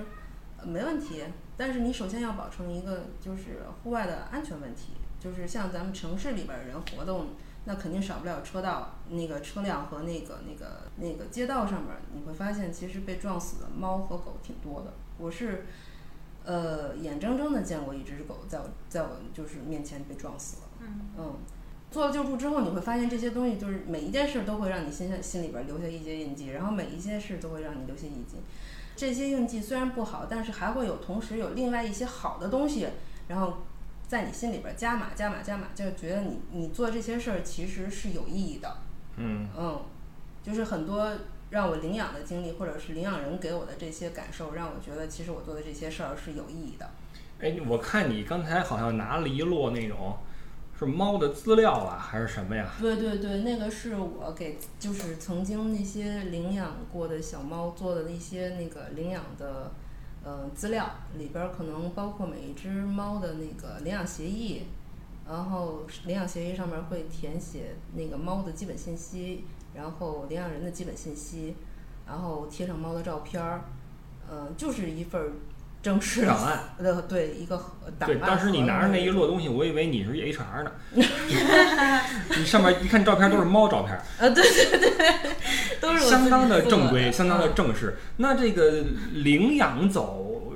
呃没问题。但是你首先要保证一个就是户外的安全问题，就是像咱们城市里边儿人活动，那肯定少不了车道那个车辆和那个那个那个街道上面儿，你会发现其实被撞死的猫和狗挺多的。我是。呃，眼睁睁的见过一只狗在我在我就是面前被撞死了。嗯，嗯，做了救助之后，你会发现这些东西就是每一件事都会让你心下心里边留下一些印记，然后每一件事都会让你留下印记。这些印记虽然不好，但是还会有同时有另外一些好的东西，然后在你心里边加码加码加码，就觉得你你做这些事儿其实是有意义的。嗯，嗯，就是很多让我领养的经历，或者是领养人给我的这些感受，让我觉得其实我做的这些事儿是有意义的。哎，我看你刚才好像拿了一摞那种是猫的资料啊，还是什么呀？对对对，那个是我给就是曾经那些领养过的小猫做的一些那个领养的呃资料，里边儿可能包括每一只猫的那个领养协议，然后领养协议上面会填写那个猫的基本信息，然后领养人的基本信息，然后贴上猫的照片儿，呃，就是一份儿正式档案。呃，对一个呃档对，案。当时你拿着那一摞东西，我以为你是 HR 呢。[LAUGHS] 你上面一看照片都是猫照片，呃，对对对，都是相当的正规，相当的嗯正式。那这个领养走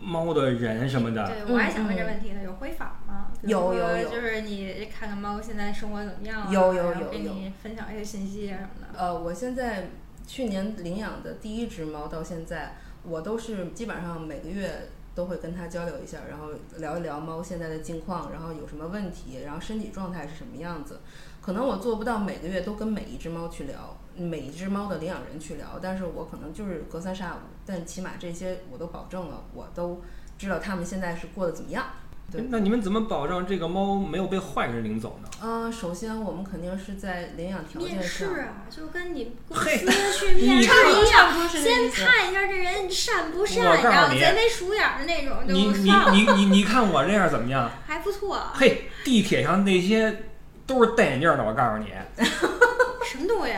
猫的人什么的，对，我还想问这问题呢，有回访吗？有有有就是你看看猫现在生活怎么样啊，有有有有你分享一些信息啊什么的。呃，我现在去年领养的第一只猫到现在，我都是基本上每个月都会跟它交流一下，然后聊一聊猫现在的近况，然后有什么问题，然后身体状态是什么样子。可能我做不到每个月都跟每一只猫去聊，每一只猫的领养人去聊，但是我可能就是隔三差五，但起码这些我都保证了，我都知道它们现在是过得怎么样。对那你们怎么保证这个猫没有被坏人领走呢？呃，首先我们肯定是在领养条件面上，试啊，就跟你公嘿司去面试一样，先看一下这人善不善，我告诉你然后贼眉鼠眼的那种你你，你你你看我这样怎么样？[LAUGHS] 还不错。嘿，地铁上那些都是戴眼镜的，我告诉你，[LAUGHS] 什么东西？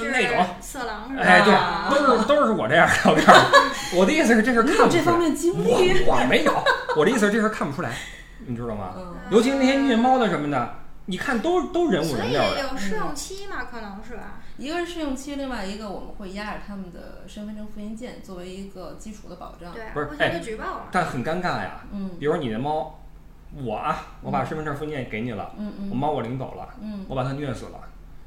就是那种。色狼是吧？哎，对，啊都是都是我这样的。我告诉你，我的意思是这事你看不出来。这方面经历。我我没有，我的意思是这事看不出来，你知道吗？嗯，尤其是那些虐猫的什么的，你看都都人物人料的。有试用期嘛，可能是吧？一个是试用期，另外一个我们会压着他们的身份证复印件作为一个基础的保障。对啊，不是哎举报了。但很尴尬呀。嗯比如你的猫，我啊，我把身份证复印件给你了，嗯嗯我猫我领走了，嗯，我把它虐死了，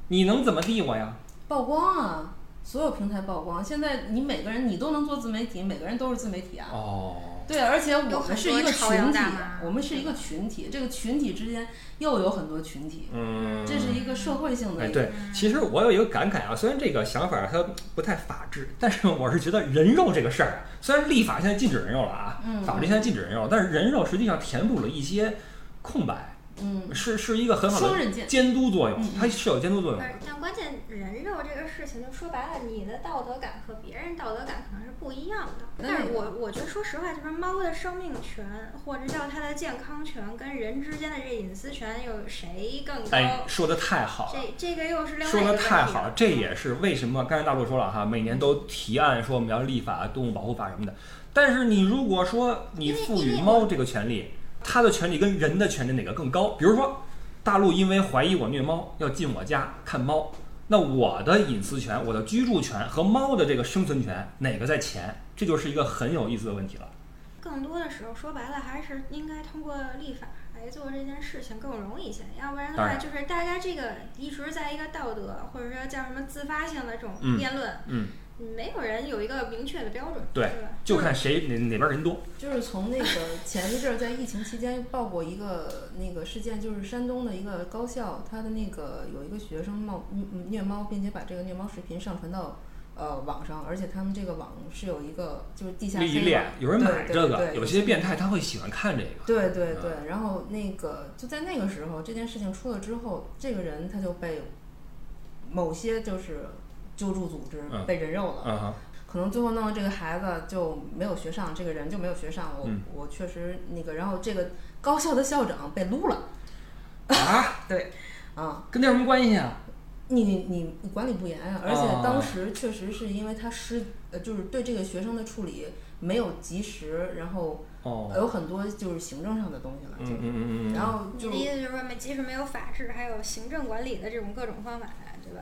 你能怎么地我呀？曝光啊，所有平台曝光。现在你每个人你都能做自媒体，每个人都是自媒体啊。哦，对，而且我们是一个群体，我们是一个群体，这个群体之间又有很多群体，嗯，这是一个社会性的哎，一个。对，其实我有一个感慨啊，虽然这个想法它不太法治，但是我是觉得人肉这个事儿啊，虽然立法现在禁止人肉了啊，嗯法律现在禁止人肉，但是人肉实际上填补了一些空白，嗯，是是一个很好的双刃剑。监督作用嗯，它是有监督作用。但但关键人肉这个事情，就说白了，你的道德感和别人道德感可能是不一样的。但是我我觉得，说实话，就是猫的生命权或者叫它的健康权跟人之间的这隐私权，有谁更高？哎，说的太好了。这这个又是另外说的太好了，这也是为什么刚才大陆说了哈，每年都提案说我们要立法、动物保护法什么的。但是你如果说你赋予猫这个权利，它的权利跟人的权利哪个更高？比如说，大陆因为怀疑我虐猫，要进我家看猫，那我的隐私权、我的居住权和猫的这个生存权哪个在前？这就是一个很有意思的问题了。更多的时候，说白了还是应该通过立法来做这件事情更容易一些。要不然的话，就是大家这个一直在一个道德或者说叫什么自发性的这种嗯辩论，嗯，没有人有一个明确的标准，对？就看谁哪哪边人多。就是从那个 [LAUGHS] 前一阵儿在疫情期间报过一个那个事件，就是山东的一个高校，他的那个有一个学生冒嗯嗯虐猫，并且把这个虐猫视频上传到呃网上，而且他们这个网是有一个就是地下黑利益链网，有人买对这个，有些变态他会喜欢看这个。对对嗯对，然后那个就在那个时候，这件事情出了之后，这个人他就被某些就是救助组织嗯被人肉了，可能最后弄的这个孩子就没有学上，这个人就没有学上。我、嗯我确实那个，然后这个高校的校长被撸了，啊，[LAUGHS] 对，啊，跟这有什么关系啊？你你你管理不严啊，而且哦当时确实是因为他失呃，就是对这个学生的处理没有及时，然后哦，有很多就是行政上的东西了，嗯就嗯嗯嗯，然后就你的意思就是说，没即使没有法治，还有行政管理的这种各种方法，对吧？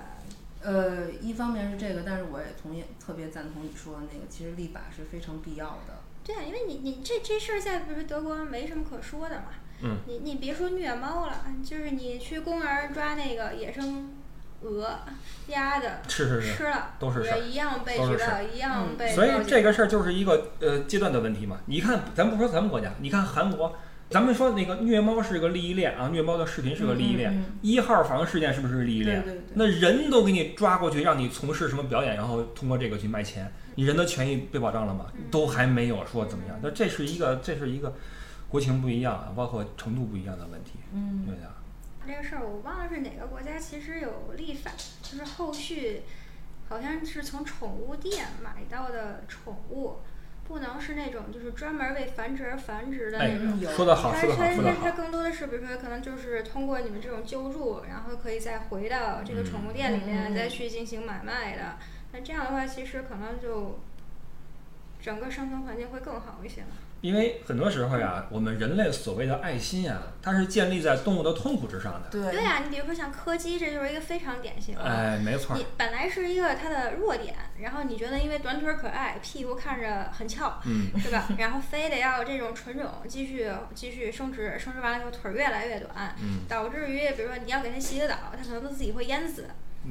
呃，一方面是这个，但是我也同意特别赞同你说的那个，其实立法是非常必要的。对啊，因为你你这这事儿现在不是德国没什么可说的嘛。嗯。你你别说虐猫了，就是你去公园抓那个野生鹅、鸭的，是是是。吃了都是事一样被举报，一样嗯被所以这个事儿就是一个呃阶段的问题嘛。你看，咱不说咱们国家，你看韩国，咱们说那个虐猫是个利益链啊，虐猫的视频是个利益链。嗯嗯一号房事件是不是利益链？对对对。那人都给你抓过去，让你从事什么表演，然后通过这个去卖钱，你人的权益被保障了吗？嗯都还没有说怎么样。那这是一个，这是一个国情不一样，包括程度不一样的问题。嗯对的。这个事儿我忘了是哪个国家，其实有立法，就是后续好像是从宠物店买到的宠物，不能是那种就是专门为繁殖而繁殖的哎那种。有说得好，它说得好，它说得好。它它更多的是，比如说可能就是通过你们这种救助，然后可以再回到这个宠物店里面、再去进行买卖的。那这样的话，其实可能就整个生存环境会更好一些嘛。因为很多时候呀，我们人类所谓的爱心呀，它是建立在动物的痛苦之上的。对对呀、你比如说像柯基，这就是一个非常典型的。哎，没错儿你。本来是一个它的弱点，然后你觉得因为短腿儿可爱，屁股看着很翘，嗯，是吧？然后非得要这种纯种继续继续生殖，生殖完了以后腿儿越来越短，嗯，导致于比如说你要给它洗个澡，它可能都自己会淹死。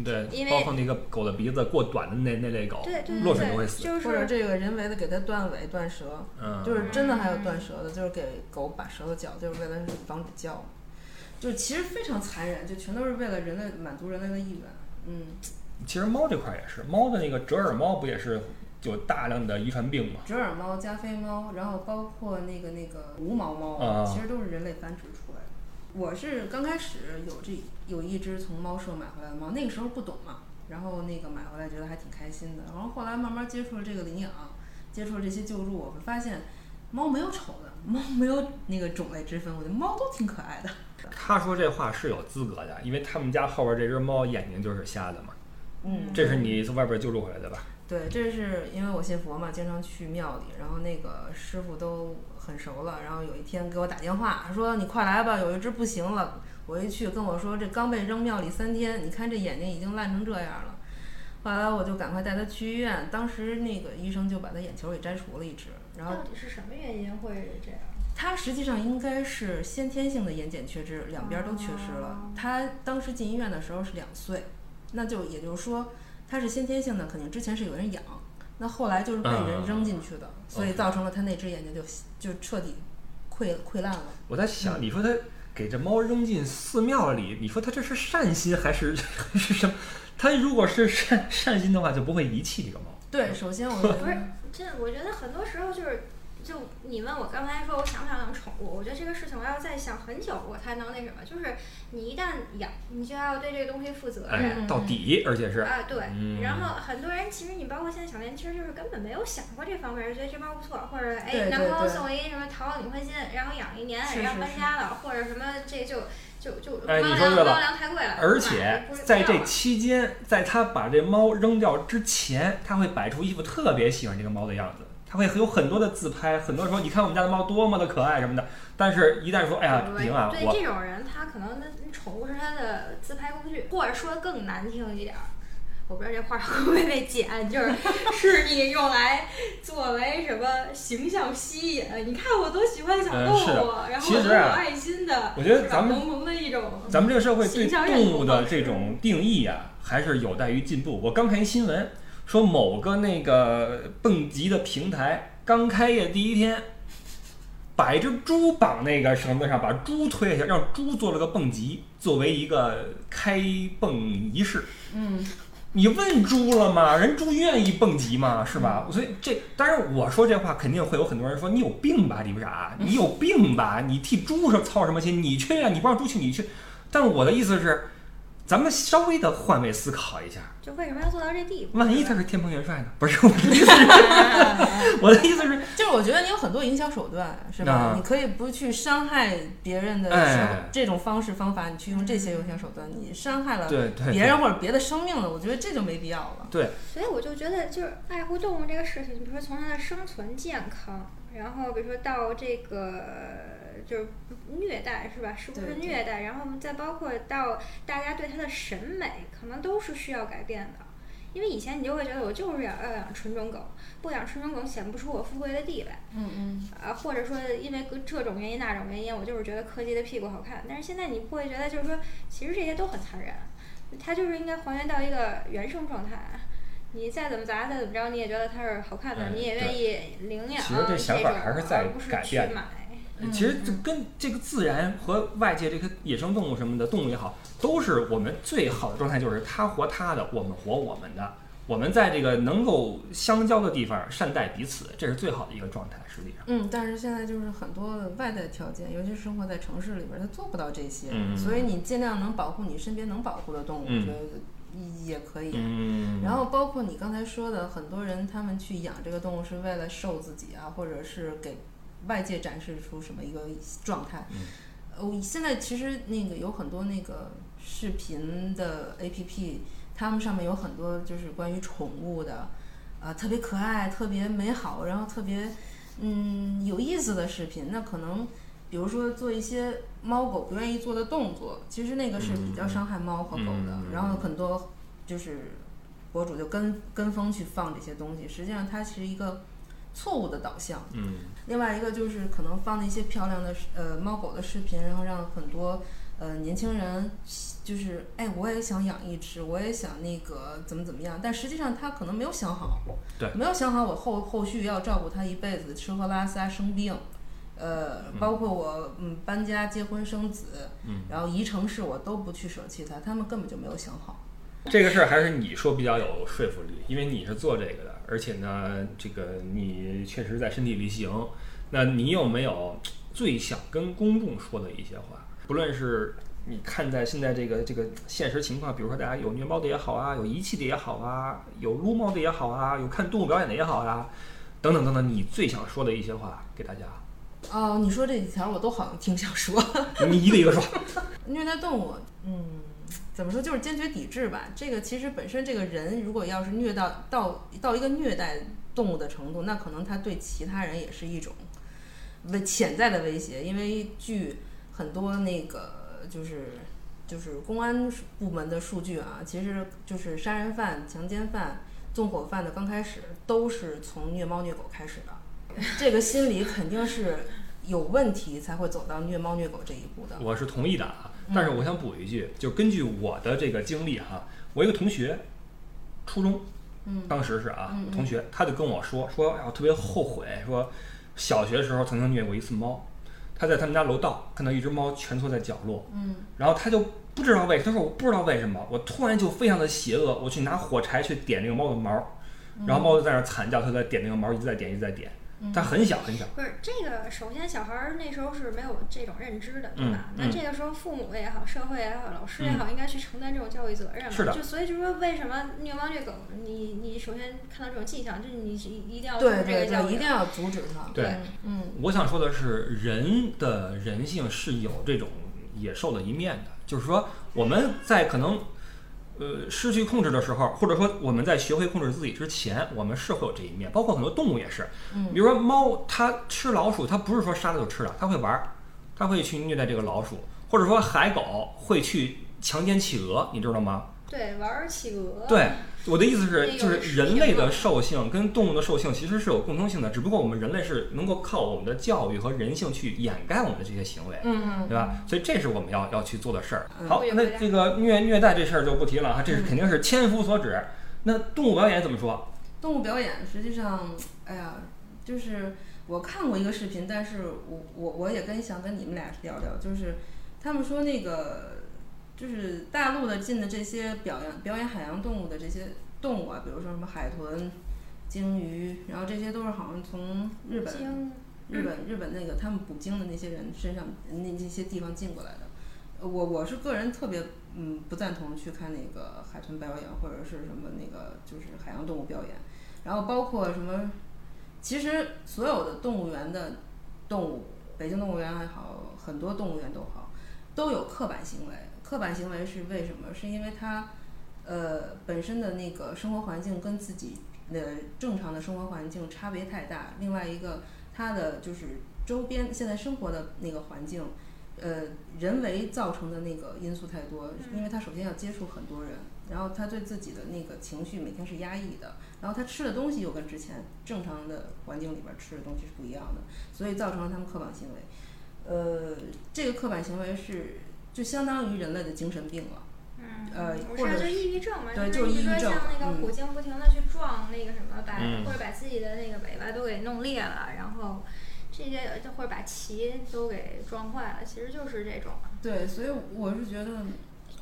对因，为包括那个狗的鼻子过短的那那类狗，对对落水都会对，死。就是或者这个人为的给它断尾断舌，嗯，就是真的还有断舌的，就是给狗把舌头绞，就是为了防止叫，就其实非常残忍，就全都是为了人类满足人类的意愿。嗯，其实猫这块也是，猫的那个折耳猫不也是有大量的遗传病吗？折耳猫、加菲猫，然后包括那个那个无毛猫，啊其实都是人类繁殖出来的。我是刚开始有这有一只从猫舍买回来的猫，那个时候不懂嘛，然后那个买回来觉得还挺开心的，然后后来慢慢接触了这个领养，接触了这些救助，我会发现猫没有丑的，猫没有那个种类之分，我觉得猫都挺可爱的。[LAUGHS] 他说这话是有资格的，因为他们家后边这只猫眼睛就是瞎的嘛。嗯这是你从外边救助回来的吧？对，这是因为我信佛嘛，经常去庙里，然后那个师傅都很熟了，然后有一天给我打电话说：“你快来吧，有一只不行了。”我一去跟我说：“这刚被扔庙里三天，你看这眼睛已经烂成这样了。”后来我就赶快带他去医院，当时那个医生就把他眼球给摘除了一只，然后到底是什么原因会这样？他实际上应该是先天性的眼睑缺失，两边都缺失了哦。他当时进医院的时候是两岁，那就也就是说他是先天性的，肯定之前是有人养，那后来就是被人扔进去的，所以造成了他那只眼睛就就彻底溃溃烂了。我在想，嗯你说他给这猫扔进寺庙里，你说他这是善心还是 [LAUGHS] 还是什么？他如果是善善心的话，就不会遗弃这个猫。对，首先我觉不是得，这我觉得很多时候就是，就你问我刚才说我想不想养宠物，我觉得这个事情我要再想很久我才能那什么，就是你一旦养，你就要对这个东西负责任。哎，到底，而且是，啊，对，嗯然后很多人其实你包括现在小年轻儿，就是根本没有想过这方面，就觉得这猫不错，或者哎对男朋友送我一什么淘宝领会金，然后养一年，是然后搬家了，或者什么这就就就哎猫粮你说对了猫粮太贵了，而且在这期间，在他把这猫扔掉之前，他会摆出一副特别喜欢这个猫的样子。他会有很多的自拍，很多说你看我们家的猫多么的可爱什么的。但是，一旦说哎呀不行啊，对我这种人，他可能那宠物是他的自拍工具，或者说更难听一点儿，我不知道这话会不会被剪，就是 [LAUGHS] 是你用来作为什么形象吸引？你看我多喜欢小动物，嗯然后我多有其实啊爱心的，我觉得咱们萌萌的一种，咱们这个社会对动物的这种定义啊，还是有待于进步。我刚看一新闻，说某个那个蹦极的平台刚开业第一天，把一只猪绑那个绳子上，把猪推下去，让猪做了个蹦极，作为一个开蹦仪式。嗯，你问猪了吗？人猪愿意蹦极吗？是吧？所以这当然我说这话肯定会有很多人说你有病吧，李不傻，你有病吧？你替猪是操什么心？你去啊，你不让猪去，你去。但我的意思是，咱们稍微的换位思考一下，就为什么要做到这地步？万一他是天蓬元帅呢？不是我的意思是，[LAUGHS] 我的意思是，就是我觉得你有很多营销手段，是吧？啊你可以不去伤害别人的这种方式方法，你去用这些营销手段，你伤害了别人或者别的生命了，我觉得这就没必要了。对，所以我就觉得，就是爱护动物这个事情，比如说从它的生存健康，然后比如说到这个就是虐待是吧？是不是虐待？然后再包括到大家对它的审美，可能都是需要改变的。因为以前你就会觉得我就是要要养纯种狗，不养纯种狗显不出我富贵的地位，嗯嗯，啊，或者说因为这种原因那种原因，我就是觉得柯基的屁股好看。但是现在你不会觉得，就是说其实这些都很残忍，它就是应该还原到一个原生状态。你再怎么砸，再怎么着，你也觉得它是好看的，哎你也愿意领养其实这想法种还是在而不是去改变的买。其实这跟这个自然和外界这些野生动物什么的，动物也好，都是我们最好的状态，就是它活它的，我们活我们的。我们在这个能够相交的地方善待彼此，这是最好的一个状态。实际上，嗯，但是现在就是很多的外在条件，尤其是生活在城市里边儿，他做不到这些，嗯所以你尽量能保护你身边能保护的动物，嗯我觉得也可以。嗯，然后包括你刚才说的，很多人他们去养这个动物是为了瘦自己啊，或者是给外界展示出什么一个状态。嗯呃，现在其实那个有很多那个视频的 APP，他们上面有很多就是关于宠物的，啊，特别可爱、特别美好，然后特别嗯有意思的视频。那可能比如说做一些猫狗不愿意做的动作，其实那个是比较伤害猫和狗的。嗯然后很多就是博主就跟跟风去放这些东西，实际上它是一个错误的导向。嗯另外一个就是可能放那些漂亮的呃猫狗的视频，然后让很多呃年轻人就是哎我也想养一只，我也想那个怎么怎么样，但实际上他可能没有想好，对没有想好我后后续要照顾它一辈子，吃喝拉撒生病。呃，包括我嗯搬家、结婚、生子，嗯，然后移城市，我都不去舍弃它，他们根本就没有想好。这个事儿还是你说比较有说服力，因为你是做这个的，而且呢，这个你确实在身体力行。那你有没有最想跟公众说的一些话？不论是你看待现在这个这个现实情况，比如说大家有虐猫的也好啊，有遗弃的也好啊，有撸猫的也好啊，有看动物表演的也好啊，等等等等，你最想说的一些话给大家，哦，你说这几条我都好像挺想说。你一个一个说。[LAUGHS] 虐待动物，嗯，怎么说就是坚决抵制吧。这个其实本身这个人如果要是虐到到到一个虐待动物的程度，那可能他对其他人也是一种威潜在的威胁。因为据很多那个就是就是公安部门的数据啊，其实就是杀人犯、强奸犯、纵火犯的刚开始都是从虐猫虐狗开始的，这个心理肯定是有问题才会走到虐猫虐狗这一步的。我是同意的，但是我想补一句，就根据我的这个经历哈，我一个同学，初中，嗯。当时是啊嗯，嗯。同学，他就跟我说说，哎，我特别后悔，说小学时候曾经虐过一次猫，他在他们家楼道看到一只猫蜷缩在角落，嗯。然后他就不知道为，他说我不知道为什么，我突然就非常的邪恶，我去拿火柴去点那个猫的毛，然后猫就在那儿惨叫，他在点那个毛，一直在点，一直在点，嗯他很小很小，不是这个，首先小孩儿那时候是没有这种认知的，对吧？嗯那这个时候父母也好，社会也好，老师也好，应该去承担这种教育责任嘛。是的就所以就说，为什么虐猫虐狗，你你首先看到这种迹象，就是你是一定要对做这对对，个教育的。一定要阻止它。对嗯，我想说的是，人的人性是有这种野兽的一面的，就是说我们在可能呃失去控制的时候，或者说我们在学会控制自己之前，我们是会有这一面，包括很多动物也是。嗯比如说猫，它吃老鼠，它不是说杀了就吃了，它会玩儿，它会去虐待这个老鼠，或者说海狗会去强奸企鹅，你知道吗？对，玩企鹅。对，我的意思是，就是人类的兽性跟动物的兽性其实是有共通性的，只不过我们人类是能够靠我们的教育和人性去掩盖我们的这些行为，嗯对吧？所以这是我们要要去做的事儿。嗯好那这个虐虐待这事儿就不提了哈，这是嗯肯定是千夫所指。那动物表演怎么说？动物表演实际上，哎呀，就是我看过一个视频，但是我我我也跟想跟你们俩聊聊，就是他们说那个就是大陆的进的这些表演表演海洋动物的这些动物啊，比如说什么海豚、鲸鱼，然后这些都是好像从日本日本日本那个他们捕鲸的那些人身上那那些地方进过来的。呃我我是个人特别嗯不赞同去看那个海豚表演或者是什么那个就是海洋动物表演，然后包括什么，其实所有的动物园的动物，北京动物园也好，很多动物园都好，都有刻板行为。刻板行为是为什么？是因为他呃本身的那个生活环境跟自己的正常的生活环境差别太大。另外一个，他的就是周边现在生活的那个环境，呃，人为造成的那个因素太多。嗯因为他首先要接触很多人，然后他对自己的那个情绪每天是压抑的，然后他吃的东西又跟之前正常的环境里边吃的东西是不一样的，所以造成了他们刻板行为。呃，这个刻板行为是就相当于人类的精神病了。嗯，呃不或者是就抑郁症嘛？对就是是抑郁症像那个嗯虎鲸不停的去撞那个什么，把、嗯或者把自己的那个尾巴都给弄裂了，然后这些或者把鳍都给撞坏了，其实就是这种。对，所以我是觉得，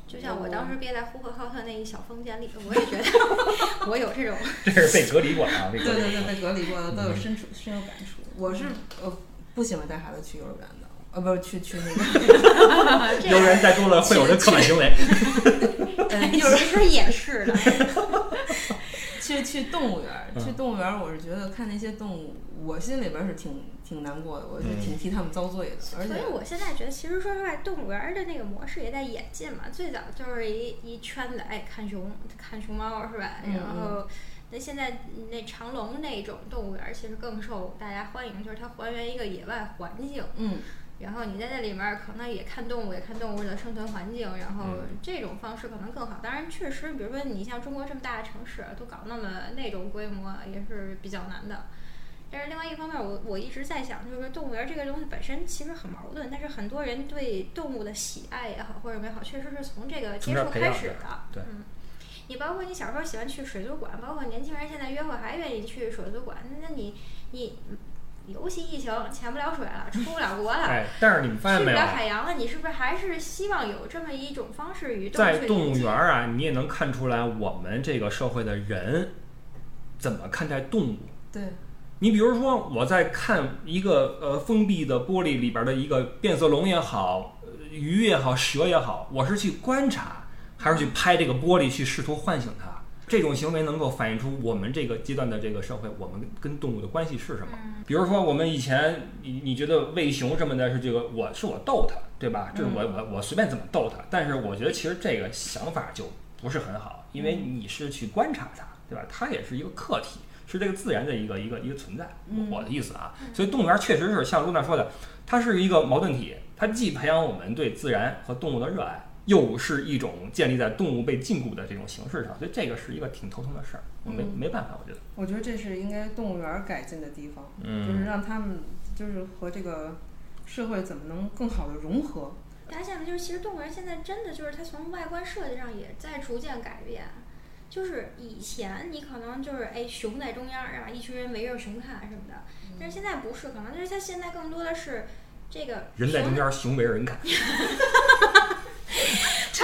就像我当时憋在呼和浩特那一小房间里，我也觉得 [LAUGHS] 我有这种。这是被隔离过的啊，对对对，被隔离过的都有深处深有感触。我是呃不喜欢带孩子去幼儿园的，呃不是去去那个这幼儿园再多了会有这刻板行为。嗯，有人其实也是的。去去动物园去动物园儿，我是觉得看那些动物，我心里边儿是挺挺难过的，我就挺替他们遭罪的，而且所以我现在觉得，其实说实话，动物园儿的那个模式也在演进嘛。最早就是一一圈子，哎，看熊、看熊猫是吧？嗯然后，那现在那长隆那种动物园儿其实更受大家欢迎，就是它还原一个野外环境。嗯然后你在那里面儿可能也看动物，也看动物的生存环境，然后嗯这种方式可能更好。当然，确实，比如说你像中国这么大的城市，都搞那么那种规模也是比较难的。但是另外一方面，我我一直在想，就是说动物园这个东西本身其实很矛盾，但是很多人对动物的喜爱也好或者也好，确实是从这个接触开始的。对嗯，你包括你小时候喜欢去水族馆，包括年轻人现在约会还愿意去水族馆，那你你尤其疫情潜不了水了，[LAUGHS] 出不了国了。哎，但是你们发现没有啊？去不了海洋了，你是不是还是希望有这么一种方式与动物在动物园儿啊，你也能看出来我们这个社会的人怎么看待动物。对，你比如说，我在看一个呃封闭的玻璃里边的一个变色龙也好，呃鱼也好，蛇也好，我是去观察，还是去拍这个玻璃去试图唤醒它？这种行为能够反映出我们这个阶段的这个社会，我们跟动物的关系是什么？嗯比如说，我们以前你你觉得喂熊什么的是这个，我是我逗它，对吧？这是我我我随便怎么逗它，但是我觉得其实这个想法就不是很好，因为你是去观察它，对吧？它也是一个客体，是这个自然的一个一个一个存在。嗯我的意思啊，所以动物园确实是像露娜说的，它是一个矛盾体，它既培养我们对自然和动物的热爱。又是一种建立在动物被禁锢的这种形式上，所以这个是一个挺头疼的事儿，我没嗯没办法，我觉得。我觉得这是应该动物园改进的地方，嗯就是让他们就是和这个社会怎么能更好的融合。大家现在就是，其实动物园现在真的就是它从外观设计上也在逐渐改变。就是以前你可能就是哎熊在中央，然后一群人围着熊看什么的，但是现在不是，可能就是它现在更多的是这个人在中间，熊围着人看。[LAUGHS]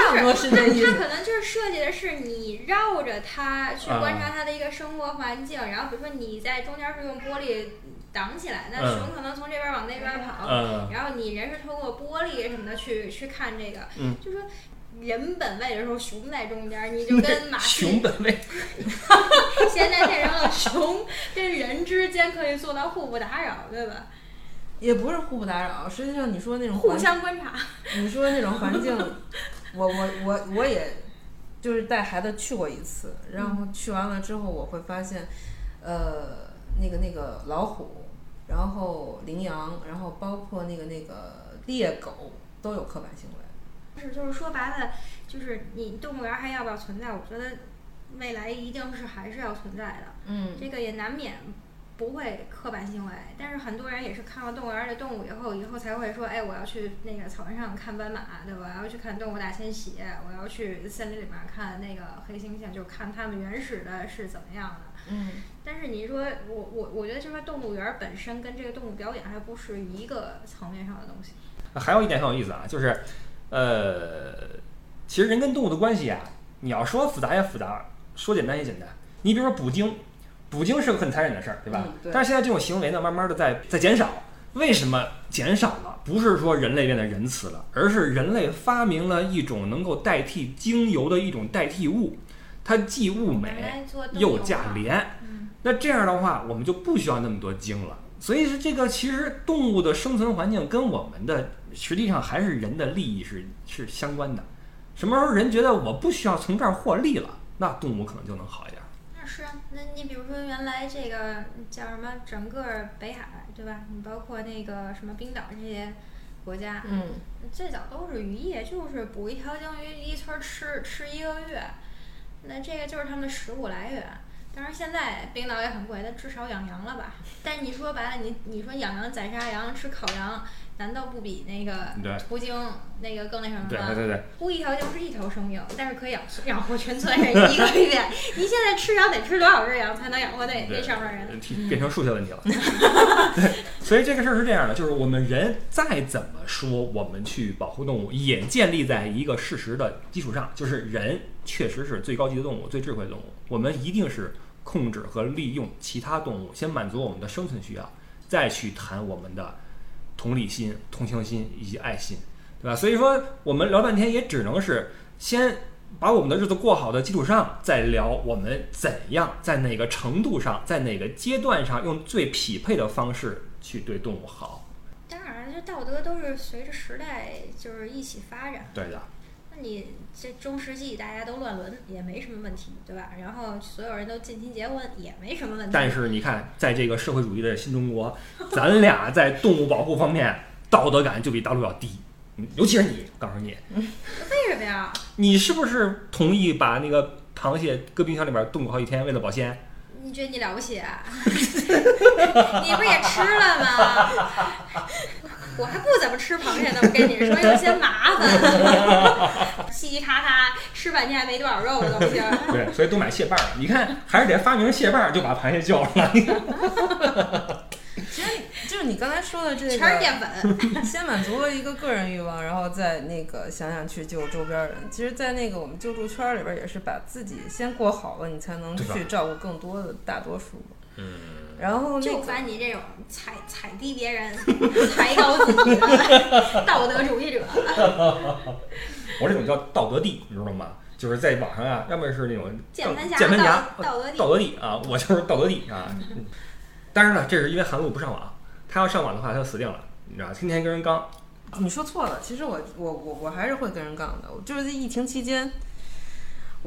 差不多是这意它思。可能就是设计的是你绕着它去啊观察它的一个生活环境，然后比如说你在中间是用玻璃挡起来，那嗯熊可能从这边往那边跑，嗯然后你人是通过玻璃什么的去去看这个，嗯就说人本位的时候熊在中间，你就跟 [LAUGHS] 马戏熊本位。[LAUGHS] 现在变成了熊跟人之间可以做到互不打扰，对吧？也不是互不打扰，实际上你说那种互相观察。你说那种环境，[LAUGHS] 我我我我也就是带孩子去过一次，然后去完了之后，我会发现，呃，那个那个老虎，然后羚羊，然后包括那个那个猎狗都有刻板行为。是，就是说白了，就是你动物园还要不要存在？我觉得未来一定是还是要存在的。嗯这个也难免不会刻板行为，但是很多人也是看了动物园的动物以后，以后才会说，哎，我要去那个草原上看斑马，对吧？我要去看动物大迁徙，我要去森林里面看那个黑猩猩，就看它们原始的是怎么样的。嗯但是你说我我我觉得，就说动物园本身跟这个动物表演还不是一个层面上的东西。还有一点很有意思啊，就是，呃，其实人跟动物的关系啊，你要说复杂也复杂，说简单也简单。你比如说捕鲸，捕鲸是个很残忍的事儿，对吧？嗯对但是现在这种行为呢，慢慢的在在减少。为什么减少了？不是说人类变得仁慈了，而是人类发明了一种能够代替精油的一种代替物，它既物美又价廉。嗯，那这样的话，我们就不需要那么多精了。所以是这个，其实动物的生存环境跟我们的实际上还是人的利益是是相关的。什么时候人觉得我不需要从这儿获利了，那动物可能就能好一点。那是啊，那你比如说原来这个叫什么，整个北海对吧？你包括那个什么冰岛这些国家，嗯最早都是渔业，就是捕一条鲸鱼一村儿吃吃一个月，那这个就是他们的食物来源。当然现在冰岛也很贵，但至少养羊了吧？但你说白了，你你说养羊宰杀羊吃烤羊，难道不比那个途经那个更那什么吗？对对对对，不一条就是一条生命，但是可以养养活全村人一个月。你现在吃羊得吃多少只羊才能养活那那上面人？变成数学问题了。[LAUGHS] 对，所以这个事儿是这样的，就是我们人再怎么说，我们去保护动物，也建立在一个事实的基础上，就是人确实是最高级的动物，最智慧的动物。我们一定是控制和利用其他动物，先满足我们的生存需要，再去谈我们的同理心、同情心以及爱心，对吧？所以说，我们聊半天也只能是先把我们的日子过好的基础上，再聊我们怎样在哪个程度上，在哪个阶段上用最匹配的方式去对动物好。当然，这道德都是随着时代就是一起发展。对的，那你这中世纪大家都乱伦也没什么问题，对吧？然后所有人都近亲结婚也没什么问题。但是你看，在这个社会主义的新中国，[LAUGHS] 咱俩在动物保护方面道德感就比大陆要低，嗯尤其是你，我告诉你，为什么呀？你是不是同意把那个螃蟹搁冰箱里边冻过好几天，为了保鲜？你觉得你了不起啊？[LAUGHS] 你不也吃了吗？我还不怎么吃螃蟹呢，我跟你说，有些麻烦，[LAUGHS] 嘻嘻咔咔吃半天还没多少肉的东西。对，所以都买蟹棒儿。你看，还是得发明蟹棒儿，就把螃蟹救了。[LAUGHS] 其实就是你刚才说的这个，全是淀粉。先满足了一个个人欲望，然后再那个想想去救周边人。其实，在那个我们救助圈儿里边，也是把自己先过好了，你才能去照顾更多的大多数。嗯，然后那就个烦你这种踩踩低别人、[LAUGHS] 抬高自己的道德主义者。[LAUGHS] 我这种叫道德帝，你知道吗？就是在网上啊，要么是那种键盘侠键盘侠道道德帝道德帝啊，我就是道德帝啊。嗯当然了，这是因为韩露不上网，他要上网的话，他就死定了，你知道，天天跟人刚。你说错了，其实我我我我还是会跟人杠的。我就是在疫情期间，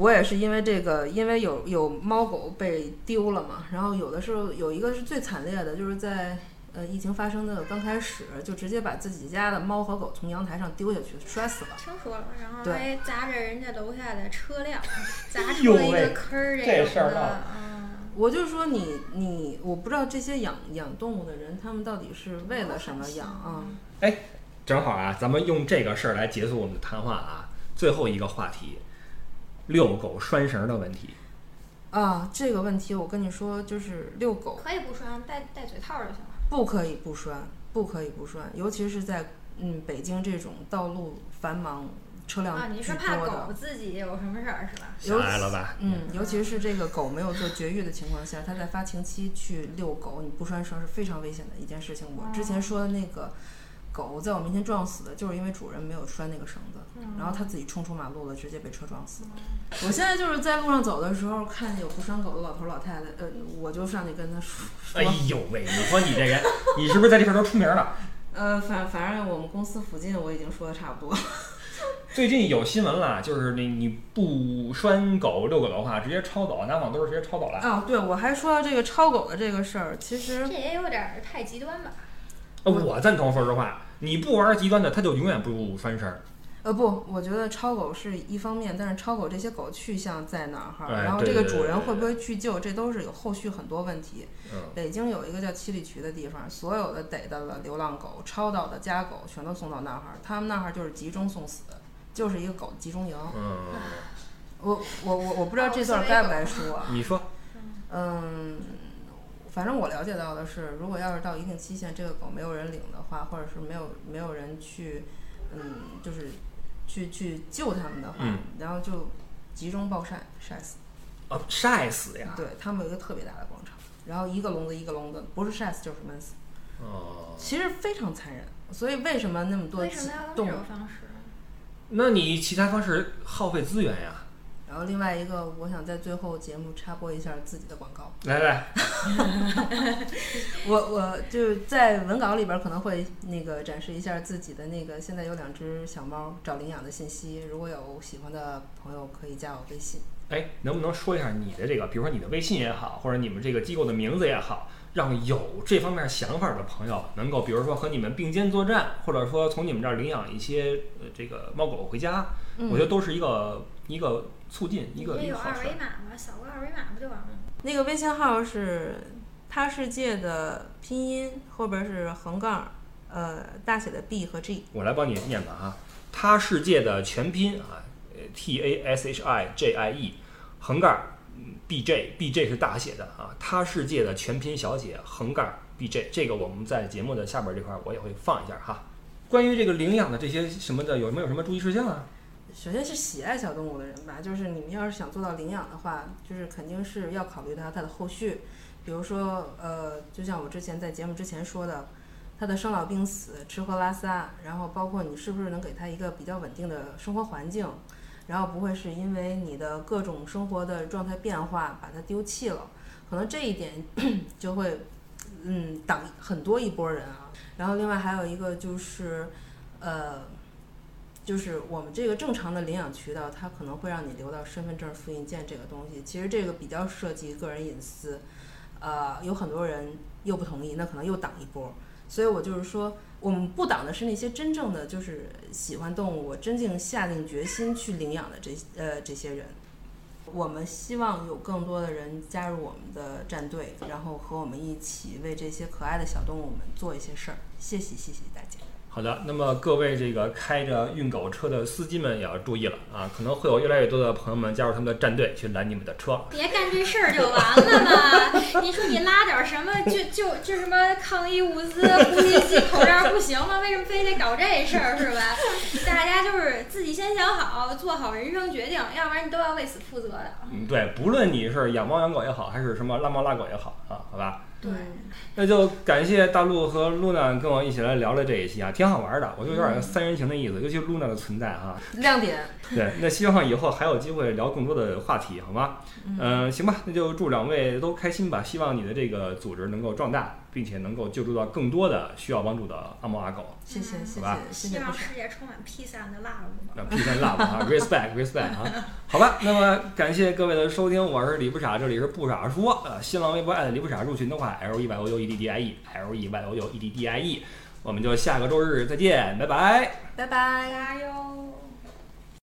我也是因为这个，因为有有猫狗被丢了嘛，然后有的时候有一个是最惨烈的，就是在呃疫情发生的刚开始，就直接把自己家的猫和狗从阳台上丢下去，摔死了。听说了，然后还砸着人家楼下的车辆，[LAUGHS] 砸哎出了一个坑儿，这种的事儿闹的嗯。我就说你你，我不知道这些养养动物的人，他们到底是为了什么养啊？哎正好啊，咱们用这个事儿来结束我们的谈话啊。最后一个话题，遛狗拴绳的问题。啊，这个问题我跟你说，就是遛狗可以不拴，戴戴嘴套就行了。不可以不拴，不可以不拴，尤其是在嗯北京这种道路繁忙、车辆啊，你是怕狗，自己有什么事儿是吧？想来了吧？嗯，尤其是这个狗没有做绝育的情况下，它在发情期去遛狗，你不拴绳是非常危险的一件事情。我之前说的那个狗在我面前撞死的，就是因为主人没有拴那个绳子，然后它自己冲出马路了，直接被车撞死。我现在就是在路上走的时候，看见有不拴狗的老头老太太，呃，我就上去跟他说，哎呦喂，你说你这人，你是不是在这块儿都出名了？[LAUGHS] 呃，反反正我们公司附近我已经说的差不多。[LAUGHS] 最近有新闻了，就是你你不拴狗遛狗的话，直接抄走，拿网兜直接抄走了。啊，对，我还说到这个抄狗的这个事儿，其实这也有点儿太极端吧？呃我赞同，说实话，你不玩极端的，它就永远不翻身儿。呃不，我觉得超狗是一方面，但是超狗这些狗去向在哪儿，哎然后这个主人会不会去救，这都是有后续很多问题。嗯，北京有一个叫七里渠的地方，所有的逮到的流浪狗、超到的家狗全都送到那儿，他们那儿就是集中送死，就是一个狗集中营。嗯，我我我我不知道这段该不该说啊，你说，嗯，反正我了解到的是，如果要是到一定期限，这个狗没有人领的话，或者是没有没有人去，嗯，就是去去救他们的话，嗯然后就集中暴晒晒死。哦，晒死呀！对他们有一个特别大的广场，然后一个笼子一个笼子，不是晒死就是闷死，哦，其实非常残忍。所以为什么那么多为什么要用动物这种方式？那你其他方式耗费资源呀？然后另外一个，我想在最后节目插播一下自己的广告。来来，[LAUGHS] 我我就是在文稿里边可能会那个展示一下自己的那个，现在有两只小猫找领养的信息，如果有喜欢的朋友可以加我微信。哎，能不能说一下你的这个，比如说你的微信也好，或者你们这个机构的名字也好，让有这方面想法的朋友能够，比如说和你们并肩作战，或者说从你们这儿领养一些呃这个猫狗回家，嗯我觉得都是一个一个促进，一个一个好事儿。二维码吗？扫个二维码不就完了吗？那个微信号是“他世界”的拼音后边是横杠呃，大写的 B 和 G。我来帮你念吧啊，他世界的全拼啊呃，T A S H I J I E，横杠嗯 B J B J 是大写的啊，他世界的全拼小写横杠儿 B J，这个我们在节目的下边这块儿我也会放一下哈。关于这个领养的这些什么的，有没有什么注意事项啊？首先是喜爱小动物的人吧，就是你们要是想做到领养的话，就是肯定是要考虑到它的后续，比如说呃，就像我之前在节目之前说的，它的生老病死、吃喝拉撒，然后包括你是不是能给它一个比较稳定的生活环境，然后不会是因为你的各种生活的状态变化把它丢弃了，可能这一点 [CLEARS THROAT] 就会嗯挡很多一波人啊。然后另外还有一个就是呃。就是我们这个正常的领养渠道，它可能会让你留到身份证复印件这个东西。其实这个比较涉及个人隐私，呃，有很多人又不同意，那可能又挡一波。所以我就是说，我们不挡的是那些真正的就是喜欢动物，真正下定决心去领养的这呃这些人。我们希望有更多的人加入我们的战队，然后和我们一起为这些可爱的小动物们做一些事儿。谢谢，谢谢大家。好的，那么各位这个开着运狗车的司机们也要注意了啊，可能会有越来越多的朋友们加入他们的战队去拦你们的车。别干这事儿就完了嘛！[LAUGHS] 你说你拉点什么就就就什么抗疫物资、呼吸机、口罩不行吗？为什么非得搞这事儿是吧？[LAUGHS] 大家就是自己先想好，做好人生决定，要不然你都要为此负责的。嗯，对，不论你是养猫养狗也好，还是什么拉猫拉狗也好啊，好吧。对，那就感谢大陆和露娜跟我一起来聊了这一期啊，挺好玩的，我就有点三人行的意思，尤其露娜的存在啊，亮点。对，那希望以后还有机会聊更多的话题，好吗？嗯、行吧，那就祝两位都开心吧，希望你的这个组织能够壮大，并且能够救助到更多的需要帮助的阿猫阿狗。谢谢，谢好吧谢，谢希。望世界充满披萨的辣物吧。那 peace and love 啊，respect respect 啊，好吧，那么感谢各位的收听，我是李不傻，这里是不傻说，呃，新浪微博艾特李不傻入群的话，L E Y O U E D D I E L E Y O U E D D I E，我们就下个周日再见，拜拜。拜拜。加油！